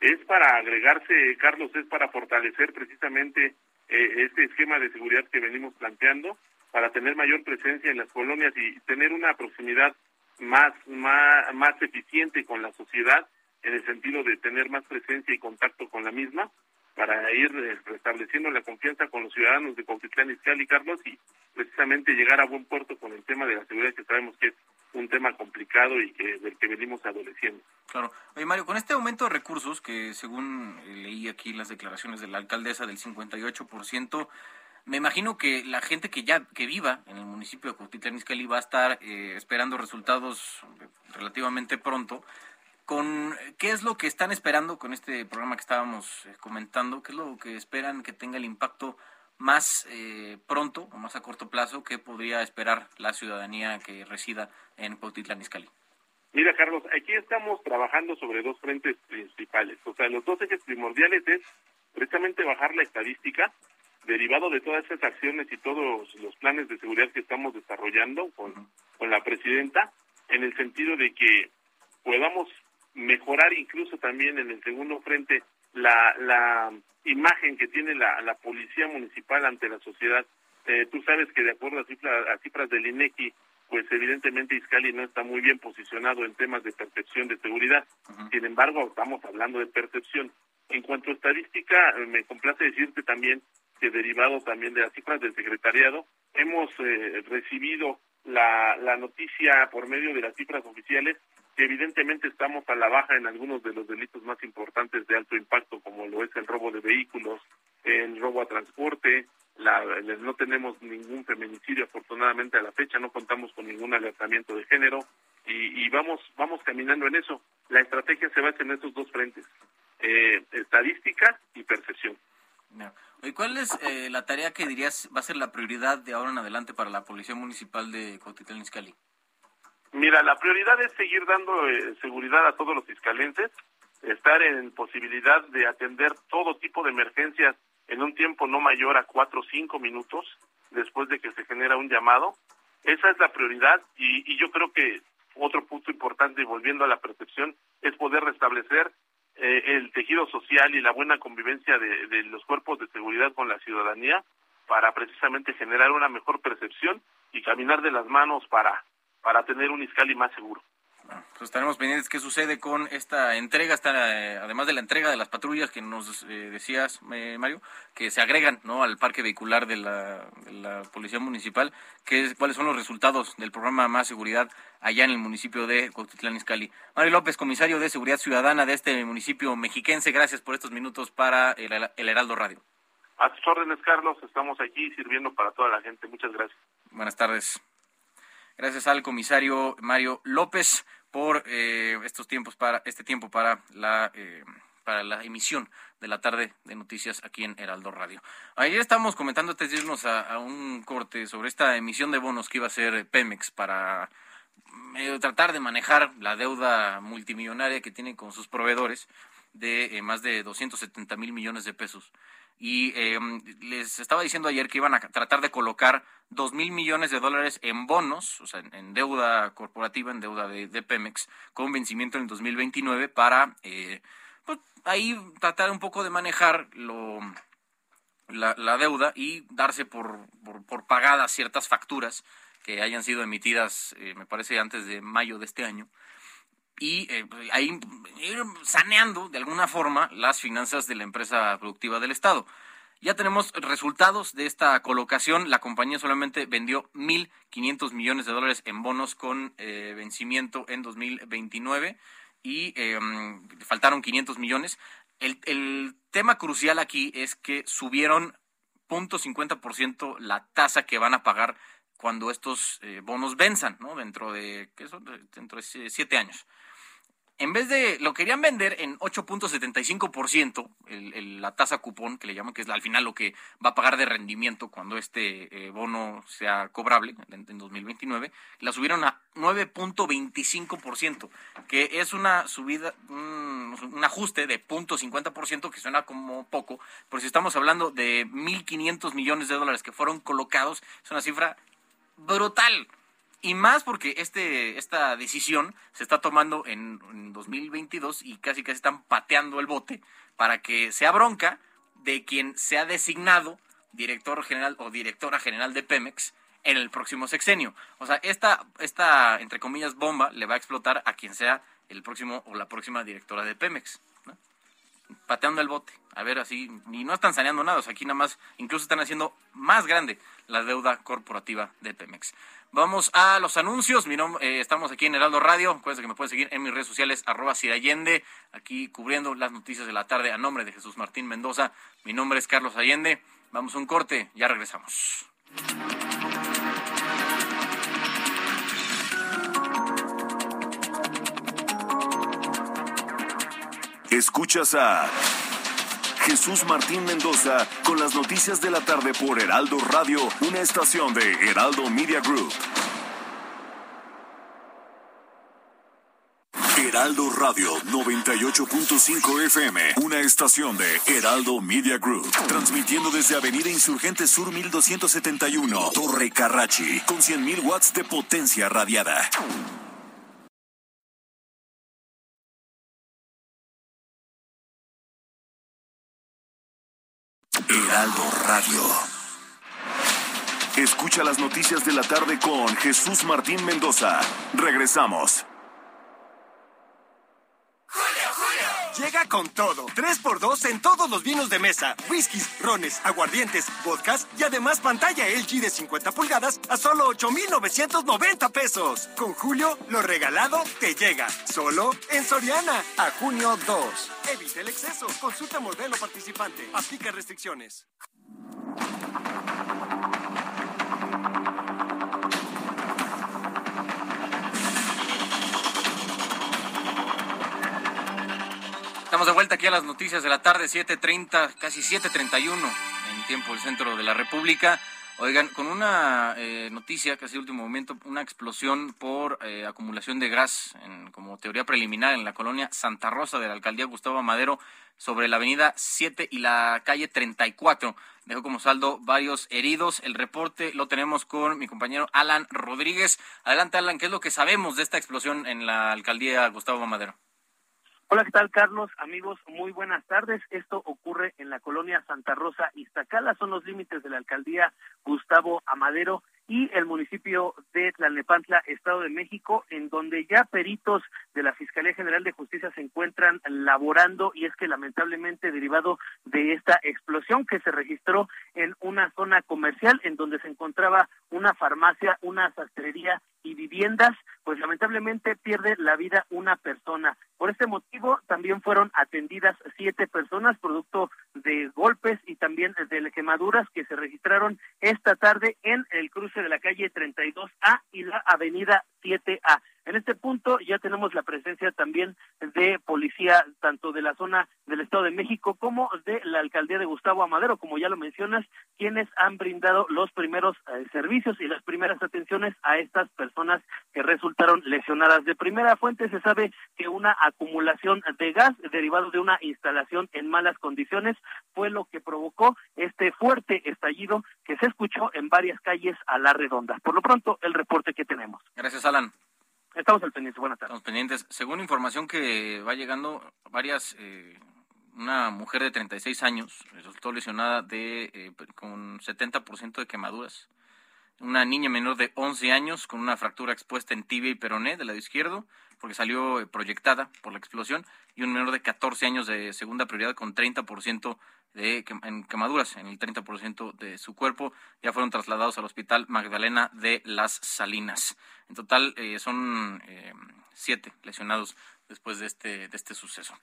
Es para agregarse, Carlos, es para fortalecer precisamente eh, este esquema de seguridad que venimos planteando para tener mayor presencia en las colonias y tener una proximidad más, más, más eficiente con la sociedad en el sentido de tener más presencia y contacto con la misma para ir eh, restableciendo la confianza con los ciudadanos de Cuautitlán Izcalli, Carlos, y precisamente llegar a buen puerto con el tema de la seguridad que sabemos que es un tema complicado y que del que venimos adoleciendo. Claro. Oye, Mario, con este aumento de recursos, que según leí aquí las declaraciones de la alcaldesa del 58%, me imagino que la gente que ya que viva en el municipio de Cuautitlán Izcalli va a estar eh, esperando resultados relativamente pronto. Con qué es lo que están esperando con este programa que estábamos eh, comentando, qué es lo que esperan que tenga el impacto más eh, pronto o más a corto plazo que podría esperar la ciudadanía que resida en Cuautitlán Izcalli. Mira, Carlos, aquí estamos trabajando sobre dos frentes principales. O sea, los dos ejes primordiales es precisamente bajar la estadística derivado de todas esas acciones y todos los planes de seguridad que estamos desarrollando con, con la presidenta, en el sentido de que podamos mejorar incluso también en el segundo frente la, la imagen que tiene la, la policía municipal ante la sociedad. Eh, tú sabes que de acuerdo a cifras, a cifras del INEGI, pues evidentemente Iscali no está muy bien posicionado en temas de percepción de seguridad. Sin embargo, estamos hablando de percepción. En cuanto a estadística, me complace decirte también que derivado también de las cifras del secretariado, hemos eh, recibido la, la noticia por medio de las cifras oficiales que evidentemente estamos a la baja en algunos de los delitos más importantes de alto impacto, como lo es el robo de vehículos, el robo a transporte, la, no tenemos ningún feminicidio afortunadamente a la fecha, no contamos con ningún alertamiento de género y, vamos vamos caminando en eso. La estrategia se basa en estos dos frentes, eh, estadística y percepción. ¿Y cuál es eh, la tarea que dirías va a ser la prioridad de ahora en adelante para la Policía Municipal de Cotitlán Izcalli? Mira, la prioridad es seguir dando eh, seguridad a todos los fiscalenses, estar en posibilidad de atender todo tipo de emergencias en un tiempo no mayor a cuatro o cinco minutos después de que se genera un llamado. Esa es la prioridad y, y yo creo que otro punto importante, volviendo a la percepción, es poder restablecer eh, el tejido social y la buena convivencia de, de los cuerpos de seguridad con la ciudadanía para precisamente generar una mejor percepción y caminar de las manos para, para tener un Iscali más seguro. Pues estaremos pendientes qué sucede con esta entrega, está, además de la entrega de las patrullas que nos eh, decías, eh, Mario, que se agregan ¿no? al parque vehicular de la, de la Policía Municipal, que cuáles son los resultados del programa Más Seguridad allá en el municipio de Cuautitlán Izcalli. Mario López, comisario de Seguridad Ciudadana de este municipio mexiquense, gracias por estos minutos para el, el Heraldo Radio. A tus órdenes, Carlos, estamos aquí sirviendo para toda la gente. Muchas gracias. Buenas tardes. Gracias al comisario Mario López por eh, estos tiempos para este tiempo para la eh, para la emisión de la tarde de noticias aquí en Heraldo Radio. Ayer estamos comentando antes de irnos a, un corte sobre esta emisión de bonos que iba a hacer Pemex para eh, tratar de manejar la deuda multimillonaria que tiene con sus proveedores de eh, más de 270 mil millones de pesos. Y eh, les estaba diciendo ayer que iban a tratar de colocar 2 mil millones de dólares en bonos, o sea, en, deuda corporativa, en deuda de, Pemex, con vencimiento en el 2029 para eh, pues, ahí tratar un poco de manejar lo, la, deuda y darse por, por, pagadas ciertas facturas que hayan sido emitidas, me parece, antes de mayo de este año y eh, ahí ir saneando de alguna forma las finanzas de la empresa productiva del Estado. Ya tenemos resultados de esta colocación. La compañía solamente vendió 1.500 millones de dólares en bonos con eh, vencimiento en 2029 y em, faltaron 500 millones. El, el tema crucial aquí es que subieron 0.50% la tasa que van a pagar cuando estos eh, bonos venzan, ¿no? Dentro de. Dentro de siete años en vez de, lo querían vender en 8.75%, el, la tasa cupón, que le llaman, que es al final lo que va a pagar de rendimiento cuando este eh, bono sea cobrable en, 2029, la subieron a 9.25%, que es una subida, un, ajuste de 0.50%, que suena como poco, pero si estamos hablando de 1.500 millones de dólares que fueron colocados, es una cifra brutal. Y más porque este, esta decisión se está tomando en, 2022 y casi casi están pateando el bote para que sea bronca de quien sea designado director general o directora general de Pemex en el próximo sexenio. O sea, esta, esta, entre comillas, bomba le va a explotar a quien sea el próximo o la próxima directora de Pemex. Pateando el bote. A ver, así, y no están saneando nada. O sea, aquí nada más, incluso están haciendo más grande la deuda corporativa de Pemex. Vamos a los anuncios. Eh, estamos aquí en Heraldo Radio. Acuérdense que me pueden seguir en mis redes sociales, arroba Allende, aquí cubriendo las noticias de la tarde a nombre de Jesús Martín Mendoza. Mi nombre es Carlos Allende. Vamos a un corte, ya regresamos. Escuchas a Jesús Martín Mendoza con las noticias de la tarde por Heraldo Radio, una estación de Heraldo Media Group. Heraldo Radio 98.5 FM, una estación de Heraldo Media Group, transmitiendo desde Avenida Insurgente Sur 1271, Torre Carrachi, con 100.000 watts de potencia radiada. Radio. Escucha las noticias de la tarde con Jesús Martín Mendoza. Regresamos. Llega con todo. 3x2 en todos los vinos de mesa, whiskies, rones, aguardientes, vodkas y además pantalla LG de 50 pulgadas a solo 8,990 pesos. Con Julio, lo regalado te llega. Solo en Soriana. A junio 2. Evite el exceso. Consulta modelo participante. Aplica restricciones. Estamos de vuelta aquí a las noticias de la tarde, 7.30, casi 7.31 en tiempo del centro de la República. Oigan, con una eh, noticia, casi último momento, una explosión por eh, acumulación de gas, en, como teoría preliminar, en la colonia Santa Rosa de la alcaldía Gustavo Madero, sobre la avenida 7 y la calle 34. Dejó como saldo varios heridos. El reporte lo tenemos con mi compañero Alan Rodríguez. Adelante, Alan, ¿qué es lo que sabemos de esta explosión en la alcaldía Gustavo Madero? Hola, ¿qué tal, Carlos? Amigos, muy buenas tardes. Esto ocurre en la colonia Santa Rosa Iztacala, son los límites de la alcaldía Gustavo Amadero y el municipio de Tlalnepantla, Estado de México, en donde ya peritos de la Fiscalía General de Justicia se encuentran laborando y es que lamentablemente derivado de esta explosión que se registró en una zona comercial en donde se encontraba una farmacia, una sastrería y viviendas, pues lamentablemente pierde la vida una persona. Por este motivo también fueron atendidas siete personas producto de golpes y también de quemaduras que se registraron esta tarde en el cruce de la calle 32A y la avenida 7A. En este punto ya tenemos la presencia también de policía, tanto de la zona del Estado de México como de la alcaldía de Gustavo Amadero, como ya lo mencionas, quienes han brindado los primeros eh, servicios y las primeras atenciones a estas personas que resultaron lesionadas. De primera fuente se sabe que una acumulación de gas derivado de una instalación en malas condiciones fue lo que provocó este fuerte estallido que se escuchó en varias calles a la redonda. Por lo pronto, el reporte que tenemos. Gracias, Alan. Estamos al pendiente. Buenas tardes. Estamos pendientes. Según información que va llegando, varias, eh, una mujer de 36 años resultó lesionada de eh, con 70% de quemaduras. Una niña menor de 11 años con una fractura expuesta en tibia y peroné del lado izquierdo, porque salió eh, proyectada por la explosión, y un menor de 14 años de segunda prioridad con 30% de en quemaduras en el 30% de su cuerpo. Ya fueron trasladados al Hospital Magdalena de las Salinas. En total eh, son eh, siete lesionados después de este, de este suceso.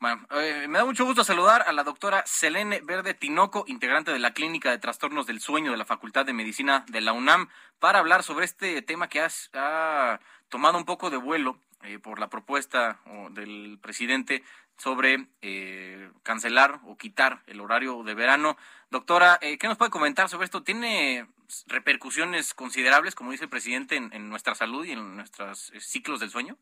Bueno, eh, me da mucho gusto saludar a la doctora Selene Verde Tinoco, integrante de la Clínica de Trastornos del Sueño de la Facultad de Medicina de la UNAM, para hablar sobre este tema que ha tomado un poco de vuelo por la propuesta del presidente sobre eh, cancelar o quitar el horario de verano. Doctora, eh, ¿qué nos puede comentar sobre esto? ¿Tiene repercusiones considerables, como dice el presidente, en, nuestra salud y en nuestros eh, ciclos del sueño?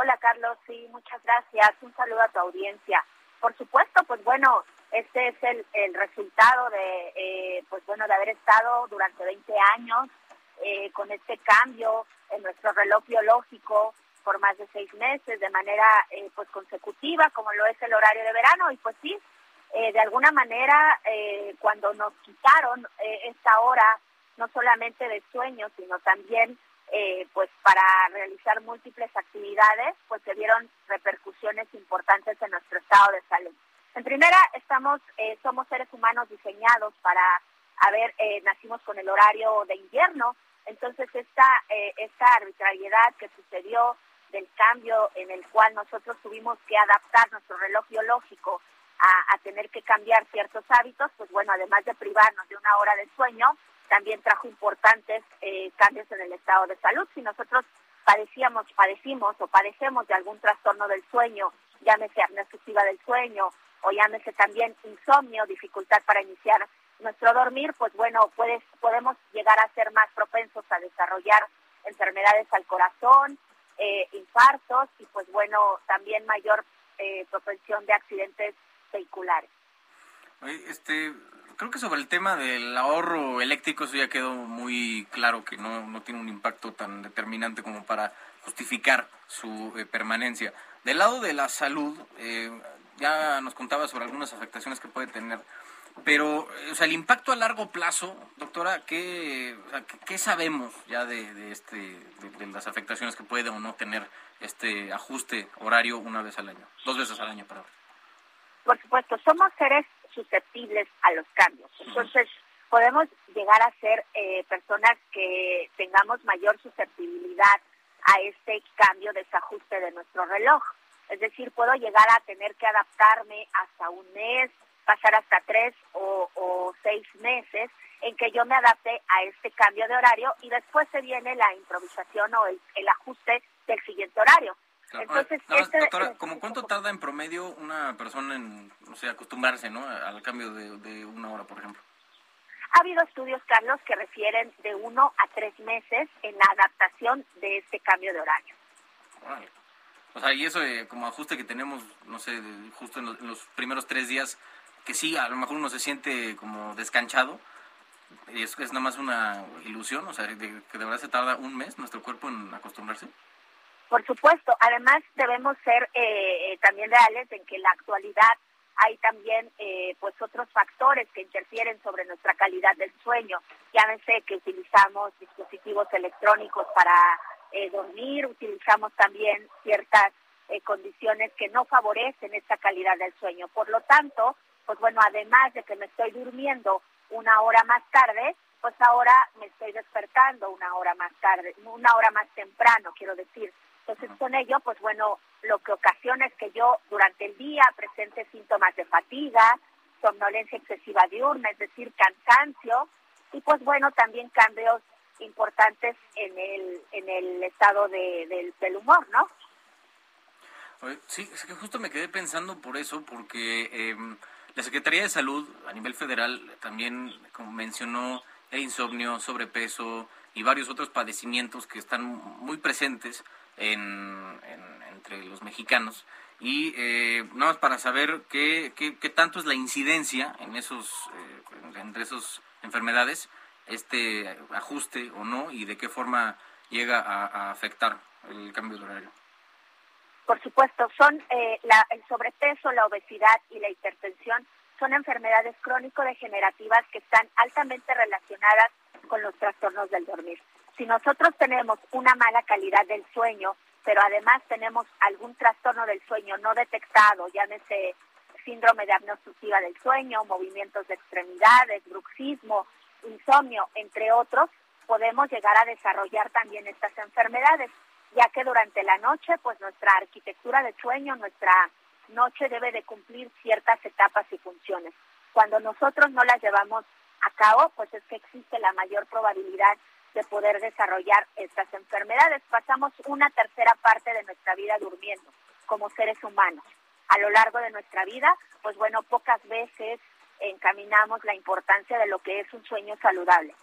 Hola, Carlos. Sí, muchas gracias. Un saludo a tu audiencia. Por supuesto, pues bueno, este es el, el resultado de, pues bueno, de haber estado durante 20 años con este cambio en nuestro reloj biológico, por más de seis meses de manera eh, pues consecutiva, como lo es el horario de verano. Y pues sí, eh, de alguna manera, eh, cuando nos quitaron esta hora, no solamente de sueño, sino también pues para realizar múltiples actividades, pues se dieron repercusiones importantes en nuestro estado de salud. En primera, estamos, somos seres humanos diseñados para, a ver, nacimos con el horario de invierno, entonces esta, esta arbitrariedad que sucedió del cambio en el cual nosotros tuvimos que adaptar nuestro reloj biológico a, tener que cambiar ciertos hábitos, pues bueno, además de privarnos de una hora de sueño, también trajo importantes eh, cambios en el estado de salud. Si nosotros padecíamos, padecimos o padecemos de algún trastorno del sueño, llámese apnea del sueño o llámese también insomnio, dificultad para iniciar nuestro dormir, pues bueno, puedes, podemos llegar a ser más propensos a desarrollar enfermedades al corazón, eh, infartos y pues bueno, también mayor eh, propensión de accidentes vehiculares. Este, creo que sobre el tema del ahorro eléctrico eso ya quedó muy claro que no, no tiene un impacto tan determinante como para justificar su eh, permanencia. Del lado de la salud, eh, ya nos contaba sobre algunas afectaciones que puede tener pero, o sea, el impacto a largo plazo, doctora, ¿qué, ¿qué sabemos ya de, este, de, las afectaciones que puede o no tener este ajuste horario una vez al año, dos veces al año, perdón? Por supuesto, somos seres susceptibles a los cambios. Entonces, podemos llegar a ser eh, personas que tengamos mayor susceptibilidad a este cambio, desajuste de nuestro reloj. Es decir, puedo llegar a tener que adaptarme hasta un mes, pasar hasta tres o, seis meses en que yo me adapte a este cambio de horario y después se viene la improvisación o el, ajuste del siguiente horario. Entonces, este, doctora, ¿cómo cuánto tarda en promedio una persona en, o sea, acostumbrarse, ¿no? Al cambio de, una hora, por ejemplo. Ha habido estudios, Carlos, que refieren de uno a tres meses en la adaptación de este cambio de horario. O sea, y eso como ajuste que tenemos, no sé, justo en los primeros tres días que sí, a lo mejor uno se siente como descanchado, y es, es nada más una ilusión, o sea, de, que de verdad se tarda un mes nuestro cuerpo en acostumbrarse. Por supuesto, además debemos ser eh, eh, también reales en que en la actualidad hay también eh, pues otros factores que interfieren sobre nuestra calidad del sueño. Llámese que utilizamos dispositivos electrónicos para dormir, utilizamos también ciertas condiciones que no favorecen esta calidad del sueño. Por lo tanto, pues bueno, además de que me estoy durmiendo una hora más tarde, pues ahora me estoy despertando una hora más tarde, una hora más temprano, quiero decir. Entonces con ello, pues bueno, lo que ocasiona es que yo durante el día presente síntomas de fatiga, somnolencia excesiva diurna, es decir, cansancio, y pues bueno, también cambios importantes en el, en el estado de, del, del humor, ¿no? Sí, es que justo me quedé pensando por eso, porque em, la Secretaría de Salud a nivel federal también como mencionó el insomnio, sobrepeso y varios otros padecimientos que están muy presentes en, entre los mexicanos. Y eh, nada más para saber qué, qué, tanto es la incidencia en esos, eh, entre esas enfermedades, este ajuste o no, y de qué forma llega a afectar el cambio de horario. Por supuesto, son eh, el sobrepeso, la obesidad y la hipertensión son enfermedades crónico-degenerativas que están altamente relacionadas con los trastornos del dormir. Si nosotros tenemos una mala calidad del sueño, pero además tenemos algún trastorno del sueño no detectado, llámese síndrome de apnea obstructiva del sueño, movimientos de extremidades, bruxismo, insomnio, entre otros, podemos llegar a desarrollar también estas enfermedades ya que durante la noche, pues nuestra arquitectura de sueño, nuestra noche debe de cumplir ciertas etapas y funciones. Cuando nosotros no las llevamos a cabo, pues es que existe la mayor probabilidad de poder desarrollar estas enfermedades. Pasamos una tercera parte de nuestra vida durmiendo como seres humanos. A lo largo de nuestra vida, pues bueno, pocas veces encaminamos la importancia de lo que es un sueño saludable.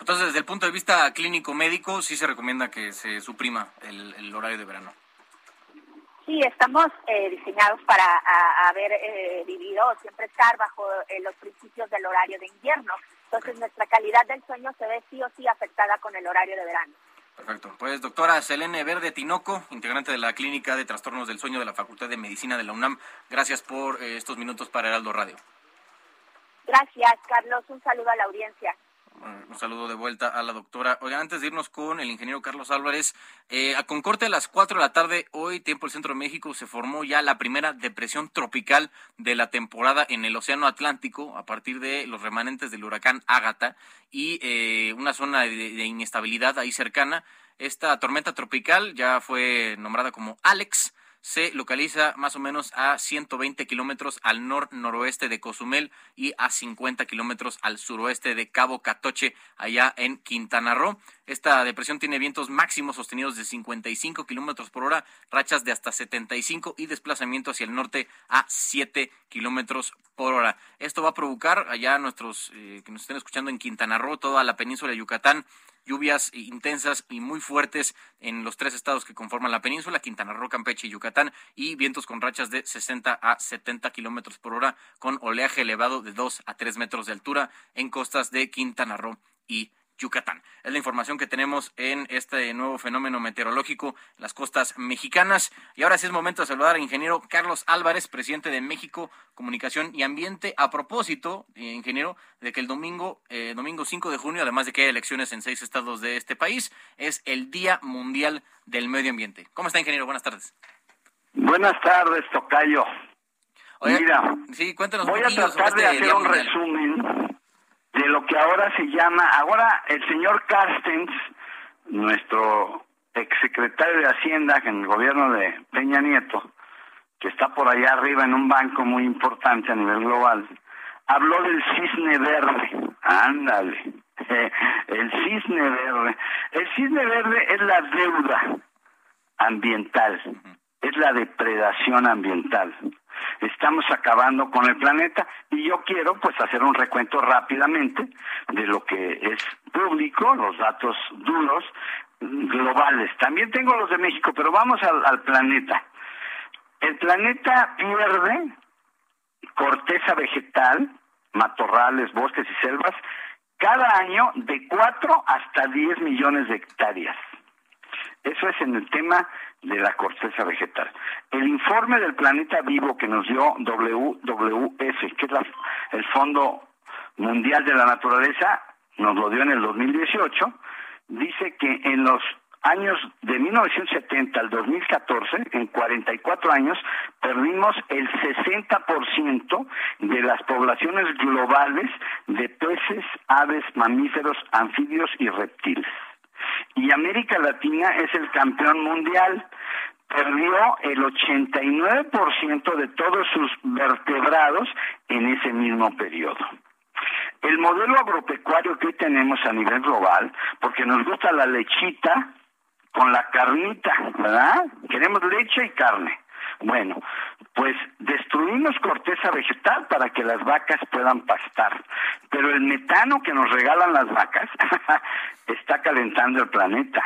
Entonces, desde el punto de vista clínico médico, sí se recomienda que se suprima el, horario de verano. Sí, estamos eh, diseñados para haber eh, vivido, siempre estar bajo eh, los principios del horario de invierno. Entonces, nuestra calidad del sueño se ve sí o sí afectada con el horario de verano. Perfecto. Pues doctora Selene Verde Tinoco, integrante de la Clínica de Trastornos del Sueño de la Facultad de Medicina de la UNAM, gracias por estos minutos para Heraldo Radio. Gracias, Carlos. Un saludo a la audiencia un saludo de vuelta a la doctora. Oigan, antes de irnos con el ingeniero Carlos Álvarez, eh, a Concorte a las 4 de la tarde, hoy, tiempo del centro de México, se formó ya la primera depresión tropical de la temporada en el Océano Atlántico, a partir de los remanentes del huracán Ágata y eh, una zona de inestabilidad ahí cercana. Esta tormenta tropical ya fue nombrada como Alex se localiza más o menos a 120 kilómetros al nor-noroeste de Cozumel y a 50 kilómetros al suroeste de Cabo Catoche, allá en Quintana Roo. Esta depresión tiene vientos máximos sostenidos de 55 kilómetros por hora, rachas de hasta 75 y desplazamiento hacia el norte a 7 kilómetros por hora. Esto va a provocar allá nuestros eh, que nos estén escuchando en Quintana Roo, toda la península de Yucatán, lluvias intensas y muy fuertes en los tres estados que conforman la península, Quintana Roo, Campeche y Yucatán, y vientos con rachas de 60 a 70 kilómetros por hora, con oleaje elevado de 2 a 3 metros de altura en costas de Quintana Roo y Yucatán. Es la información que tenemos en este nuevo fenómeno meteorológico en las costas mexicanas. Y ahora sí es momento de saludar al ingeniero Carlos Álvarez, presidente de México Comunicación y Ambiente. A propósito, eh, ingeniero, de que el domingo, eh, domingo 5 de junio, además de que hay elecciones en seis estados de este país, es el Día Mundial del Medio Ambiente. ¿Cómo está, ingeniero? Buenas tardes. Buenas tardes, Tocayo. Mira, sí, cuéntanos voy a tratar de hacer un resumen de lo que ahora se llama, ahora el señor Carstens, nuestro exsecretario de Hacienda en el gobierno de Peña Nieto, que está por allá arriba en un banco muy importante a nivel global, habló del cisne verde. Ándale, el cisne verde. El cisne verde es la deuda ambiental, es la depredación ambiental estamos acabando con el planeta y yo quiero pues hacer un recuento rápidamente de lo que es público, los datos duros globales. También tengo los de México, pero vamos al, al planeta. El planeta pierde corteza vegetal, matorrales, bosques y selvas, cada año de 4 hasta 10 millones de hectáreas. Eso es en el tema de la corteza vegetal. El informe del planeta vivo que nos dio WWF, que es el Fondo Mundial de la Naturaleza, nos lo dio en el 2018, dice que en los años de 1970 al 2014, en 44 años, perdimos el 60% de las poblaciones globales de peces, aves, mamíferos, anfibios y reptiles y América Latina es el campeón mundial. Perdió el 89% de todos sus vertebrados en ese mismo periodo. El modelo agropecuario que hoy tenemos a nivel global, porque nos gusta la lechita, con la carnita, ¿verdad? Queremos leche y carne. Bueno, pues destruimos corteza vegetal para que las vacas puedan pastar, pero el metano que nos regalan las vacas está calentando el planeta.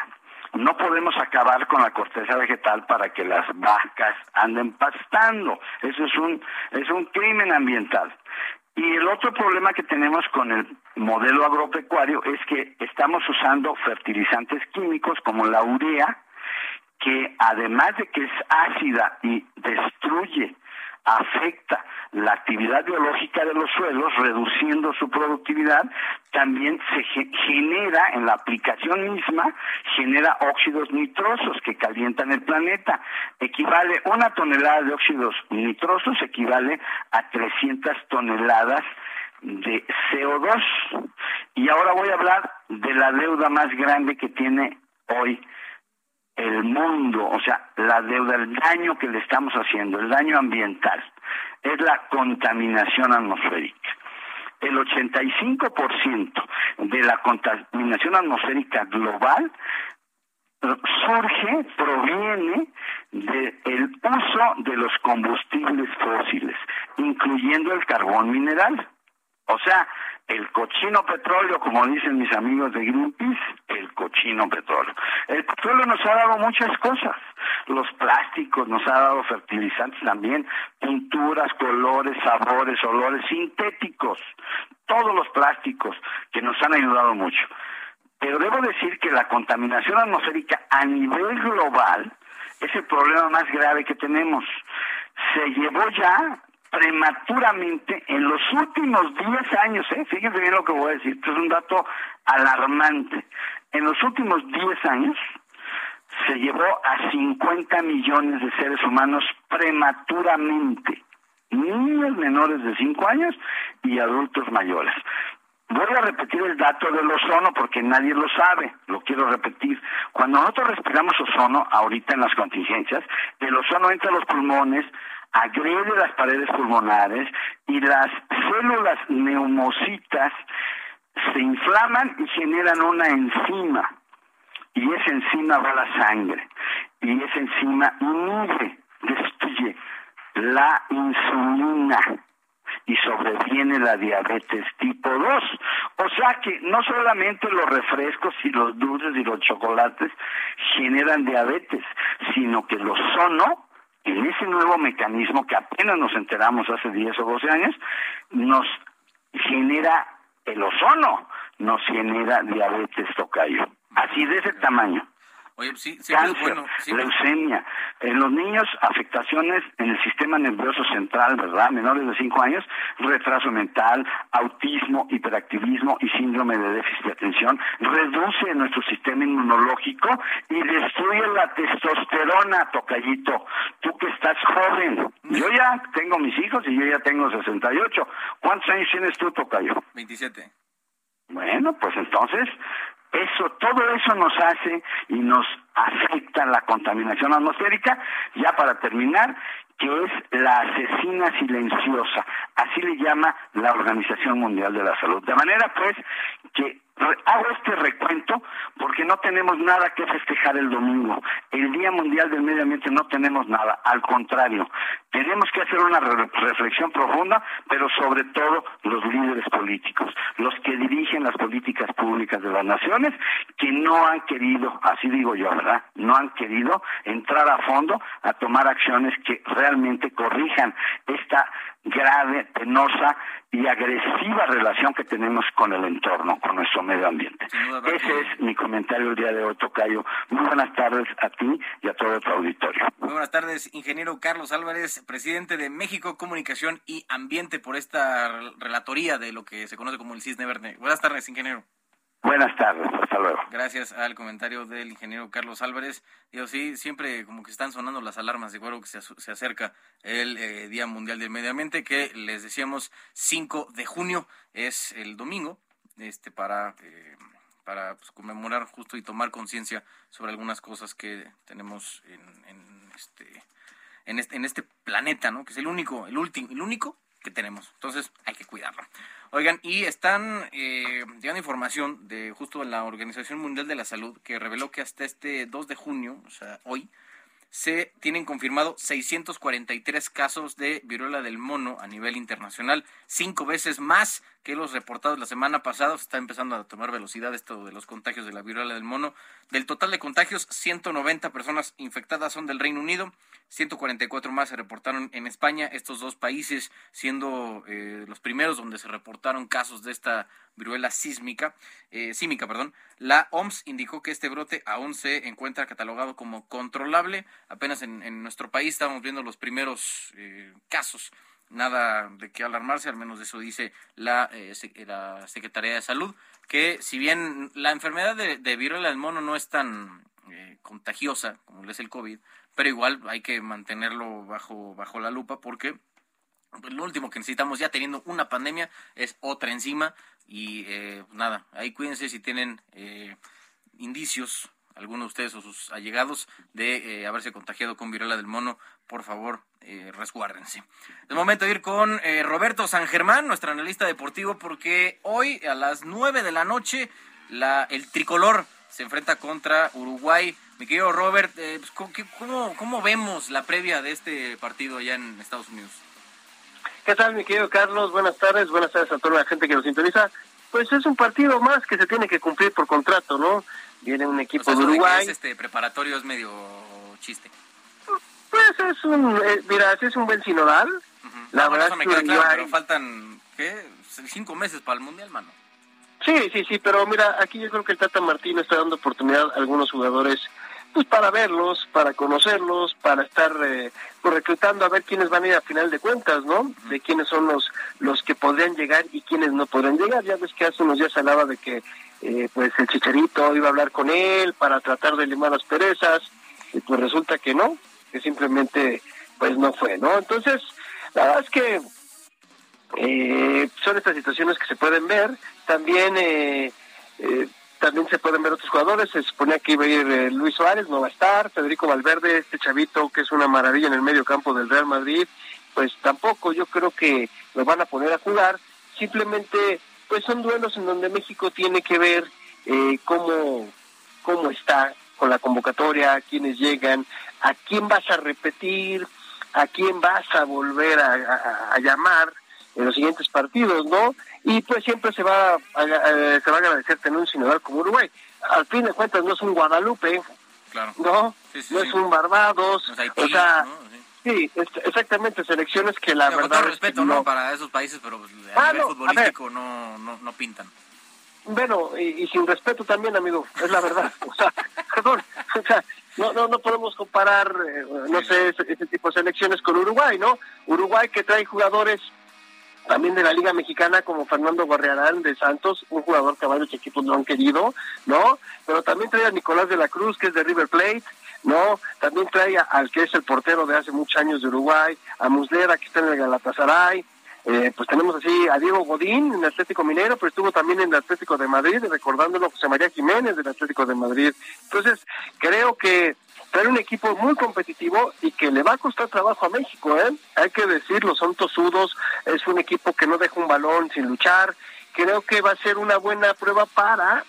No podemos acabar con la corteza vegetal para que las vacas anden pastando. Eso es un es un crimen ambiental. Y el otro problema que tenemos con el modelo agropecuario es que estamos usando fertilizantes químicos como la urea, que además de que es ácida y destruye, afecta la actividad biológica de los suelos, reduciendo su productividad, también se genera en la aplicación misma, genera óxidos nitrosos que calientan el planeta. Equivale, una tonelada de óxidos nitrosos equivale a 300 toneladas de CO2. Y ahora voy a hablar de la deuda más grande que tiene hoy el mundo, o sea, la deuda, el daño que le estamos haciendo, el daño ambiental, es la contaminación atmosférica. El 85% de la contaminación atmosférica global surge, proviene del uso de los combustibles fósiles, incluyendo el carbón mineral. O sea, el cochino petróleo, como dicen mis amigos de Greenpeace, el cochino petróleo. El petróleo nos ha dado muchas cosas. Los plásticos nos ha dado fertilizantes también, pinturas, colores, sabores, olores sintéticos. Todos los plásticos que nos han ayudado mucho. Pero debo decir que la contaminación atmosférica a nivel global es el problema más grave que tenemos. Se llevó ya prematuramente en los últimos 10 años, ¿eh? fíjense bien lo que voy a decir, esto es un dato alarmante, en los últimos 10 años se llevó a 50 millones de seres humanos prematuramente, niños menores de 5 años y adultos mayores. Voy a repetir el dato del ozono porque nadie lo sabe, lo quiero repetir. Cuando nosotros respiramos ozono, ahorita en las contingencias, el ozono entra a los pulmones, agrede las paredes pulmonares y las células neumocitas se inflaman y generan una enzima. Y esa enzima va a la sangre. Y esa enzima inhibe, destruye la insulina y sobreviene la diabetes tipo 2. O sea que no solamente los refrescos y los dulces y los chocolates generan diabetes, sino que los ozono en ese nuevo mecanismo que apenas nos enteramos hace 10 o 12 años, nos genera el ozono, nos genera diabetes tocayo. Así de ese tamaño. Oye, sí, Cáncer, leucemia. En los niños, afectaciones en el sistema nervioso central, ¿verdad? Menores de 5 años, retraso mental, autismo, hiperactivismo y síndrome de déficit de atención. Reduce nuestro sistema inmunológico y destruye la testosterona, tocallito. Tú que estás joven. Yo ya tengo mis hijos y yo ya tengo 68. ¿Cuántos años tienes tú, tocayo? 27. Bueno, pues entonces eso, todo eso nos hace y nos afecta la contaminación atmosférica. Ya para terminar, que es la asesina silenciosa, así le llama la Organización Mundial de la Salud. De manera pues que hago este recuento porque no tenemos nada que festejar el domingo. El Día Mundial del Medio Ambiente no tenemos nada, al contrario, tenemos que hacer una reflexión profunda, pero sobre todo los líderes políticos, los que dirigen las políticas públicas de las naciones, que no han querido, así digo yo, ¿verdad? No han querido entrar a fondo a tomar acciones que realmente corrijan esta grave, penosa y agresiva relación que tenemos con el entorno, con nuestro medio ambiente. Ese es mi comentario el día de hoy, Tocayo. Muy buenas tardes a ti y a todo tu auditorio. Muy buenas tardes, ingeniero Carlos Álvarez, presidente de México Comunicación y Ambiente, por esta relatoría de lo que se conoce como el Cisne Verde. Buenas tardes, ingeniero. Buenas tardes, hasta luego. Gracias al comentario del ingeniero Carlos Álvarez. Digo, sí, siempre como que están sonando las alarmas de acuerdo que se, acerca el eh, Día Mundial del Medio Ambiente, que les decíamos 5 de junio es el domingo, este para, eh, para pues, conmemorar justo y tomar conciencia sobre algunas cosas que tenemos en, en, este, en, este, en este planeta, ¿no? Que es el único, el último, el único que tenemos. Entonces hay que cuidarlo. Oigan, y están eh, llegando información de justo la Organización Mundial de la Salud que reveló que hasta este 2 de junio, o sea, hoy, se tienen confirmado 643 casos de viruela del mono a nivel internacional, cinco veces más que los reportados la semana pasada. Se está empezando a tomar velocidad esto de los contagios de la viruela del mono. Del total de contagios, 190 personas infectadas son del Reino Unido, 144 más se reportaron en España, estos dos países siendo eh, los primeros donde se reportaron casos de esta viruela sísmica, eh, símica. Perdón. La OMS indicó que este brote aún se encuentra catalogado como controlable. Apenas en, nuestro país estamos viendo los primeros eh, casos. Nada de qué alarmarse, al menos eso dice la, eh, la Secretaría de Salud, que si bien la enfermedad de, de viruela del mono no es tan eh, contagiosa como es el COVID, pero igual hay que mantenerlo bajo, bajo la lupa porque lo último que necesitamos ya teniendo una pandemia es otra encima y eh, nada, ahí cuídense si tienen eh, indicios, algunos de ustedes o sus allegados, de haberse contagiado con viruela del mono, por favor, eh, resguárdense. Es momento de ir con eh, Roberto San Germán, nuestro analista deportivo, porque hoy a las 9 de la noche la, el tricolor se enfrenta contra Uruguay. Mi querido Robert, eh, pues, ¿cómo, ¿cómo vemos la previa de este partido allá en Estados Unidos? ¿Qué tal, mi querido Carlos? Buenas tardes, buenas tardes a toda la gente que nos sintoniza. Pues es un partido más que se tiene que cumplir por contrato, ¿no? Viene un equipo de Uruguay. este preparatorio es medio chiste. Pues es un, eh, mira, es un buen sinodal. La verdad es que claro, pero faltan, ¿qué? Cinco meses para el Mundial, mano. Sí, sí, sí, pero mira, aquí yo creo que el Tata Martín está dando oportunidad a algunos jugadores pues para verlos, para conocerlos, para estar eh, pues, reclutando a ver quiénes van a ir a final de cuentas, ¿no? De quiénes son los los que podrían llegar y quiénes no podrían llegar. Ya ves que hace unos días hablaba de que eh, pues el Chicharito iba a hablar con él para tratar de limar las perezas, y pues resulta que no, que simplemente pues no fue, ¿no? Entonces, la verdad es que eh, son estas situaciones que se pueden ver. También eh, eh, también se pueden ver otros jugadores. Se suponía que iba a ir Luis Suárez, no va a estar. Federico Valverde, este chavito que es una maravilla en el medio campo del Real Madrid, pues tampoco yo creo que lo van a poner a jugar. Simplemente, pues son duelos en donde México tiene que ver cómo, cómo está con la convocatoria, quiénes llegan, a quién vas a repetir, a quién vas a volver a, llamar en los siguientes partidos, ¿no? Y pues siempre se va a, se va a agradecer tener un sinodal como Uruguay. Al fin de cuentas no es un Guadalupe, ¿no? no es un Barbados, o sea, sí, exactamente, selecciones que la verdad... Con todo respeto, ¿no? Para esos países, pero a ah, nivel futbolístico no, no, no pintan. Bueno, y, y, sin respeto también, amigo, es la verdad. O sea, perdón, o sea, no, no, no podemos comparar, eh, no sé, ese, tipo de selecciones con Uruguay, ¿no? Uruguay que trae jugadores también de la Liga Mexicana como Fernando Gorriarán de Santos, un jugador que varios equipos no han querido, ¿no? Pero también trae a Nicolás de la Cruz, que es de River Plate, ¿no? También trae al que es el portero de hace muchos años de Uruguay, a Muslera, que está en el Galatasaray, eh, pues tenemos así a Diego Godín en el Atlético Minero, pero estuvo también en el Atlético de Madrid, recordándolo José María Jiménez del Atlético de Madrid. Entonces, creo que trae un equipo muy competitivo y que le va a costar trabajo a México, ¿eh? Hay que decirlo, son tosudos, es un equipo que no deja un balón sin luchar. Creo que va a ser una buena prueba para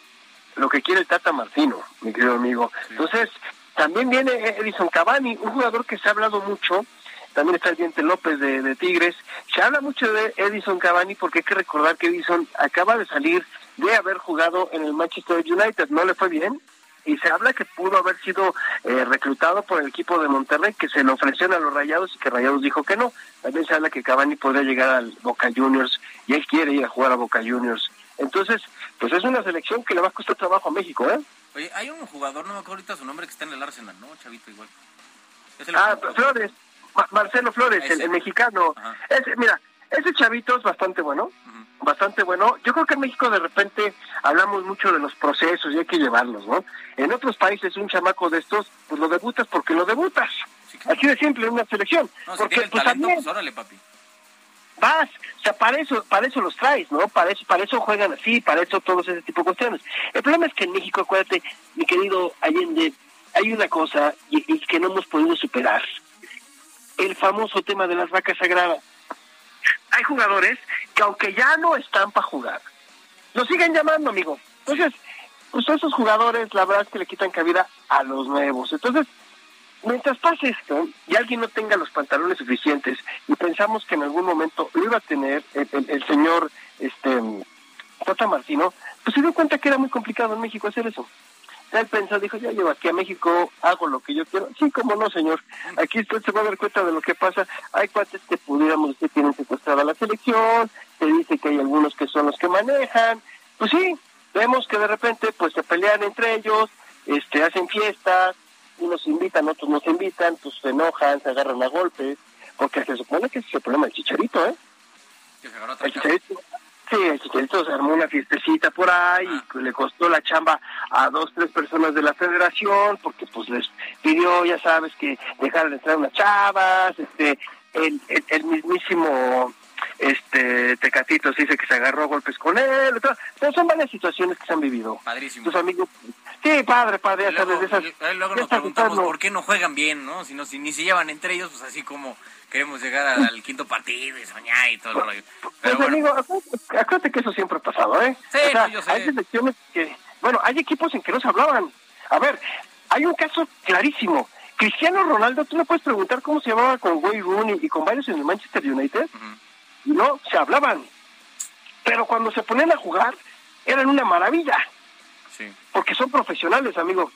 lo que quiere el Tata Martino, mi querido amigo. Entonces, también viene Edison Cavani, un jugador que se ha hablado mucho, también está el Diente López de, Tigres. Se habla mucho de Edison Cavani porque hay que recordar que Edison acaba de salir de haber jugado en el Manchester United, no le fue bien, y se habla que pudo haber sido eh, reclutado por el equipo de Monterrey, que se le ofrecieron a los Rayados y que Rayados dijo que no. También se habla que Cavani podría llegar al Boca Juniors y él quiere ir a jugar a Boca Juniors. Entonces, pues es una selección que le va a costar trabajo a México, ¿eh? Oye, hay un jugador, no me acuerdo ahorita su nombre, que está en el Arsenal, ¿no? Chavito igual. ah, Flores. Marcelo Flores, el, mexicano. Ese, mira, ese chavito es bastante bueno, bastante bueno. Yo creo que en México de repente hablamos mucho de los procesos y hay que llevarlos, ¿no? En otros países un chamaco de estos, pues lo debutas porque lo debutas. Así de simple en una selección. porque pues también pues, órale, papi. Vas, o sea, para eso, para eso los traes, ¿no? Para eso, para eso juegan así, para eso todos ese tipo de cuestiones. El problema es que en México, acuérdate, mi querido Allende, hay una cosa y que no hemos podido superar el famoso tema de las vacas sagradas. hay jugadores que aunque ya no están para jugar, lo siguen llamando, amigo. Entonces, pues esos jugadores, la verdad es que le quitan cabida a los nuevos. Entonces, mientras pase esto y alguien no tenga los pantalones suficientes y pensamos que en algún momento lo iba a tener el, señor este Tata Martino, pues se dio cuenta que era muy complicado en México hacer eso. Él pensó, dijo, ya llevo aquí a México, hago lo que yo quiero. Sí, como no, señor. Aquí usted se va a dar cuenta de lo que pasa. Hay cuates que pudiéramos que tienen secuestrada la selección, se dice que hay algunos que son los que manejan. Pues sí, vemos que de repente pues se pelean entre ellos, este hacen fiestas, unos invitan, otros no se invitan, pues se enojan, se agarran a golpes, porque se supone que ese es el problema del chicharito, ¿eh? el chicharito, sí, el chicharito se armó una fiestecita por ahí y le costó la chamba a dos, tres personas de la federación, porque pues les pidió, ya sabes, que dejaran de entrar unas chavas, este, el, el mismísimo este Tecatito se dice que se agarró golpes con él, pero son varias situaciones que se han vivido. Padrísimo. Tus amigos, sí, padre, padre, ya luego, sabes, esas, luego nos preguntamos por qué no juegan bien, ¿no? Si no, si ni se llevan entre ellos, pues así como queremos llegar al, quinto partido y soñar y todo el rollo. Pero pues, amigo, acuérdate que eso siempre ha pasado, ¿eh? Sí, yo sé. Hay selecciones que, bueno, hay equipos en que no se hablaban. A ver, hay un caso clarísimo. Cristiano Ronaldo, tú le puedes preguntar cómo se llamaba con Wayne Rooney y con varios en el Manchester United no se hablaban. Pero cuando se ponen a jugar, eran una maravilla. Porque son profesionales, amigo.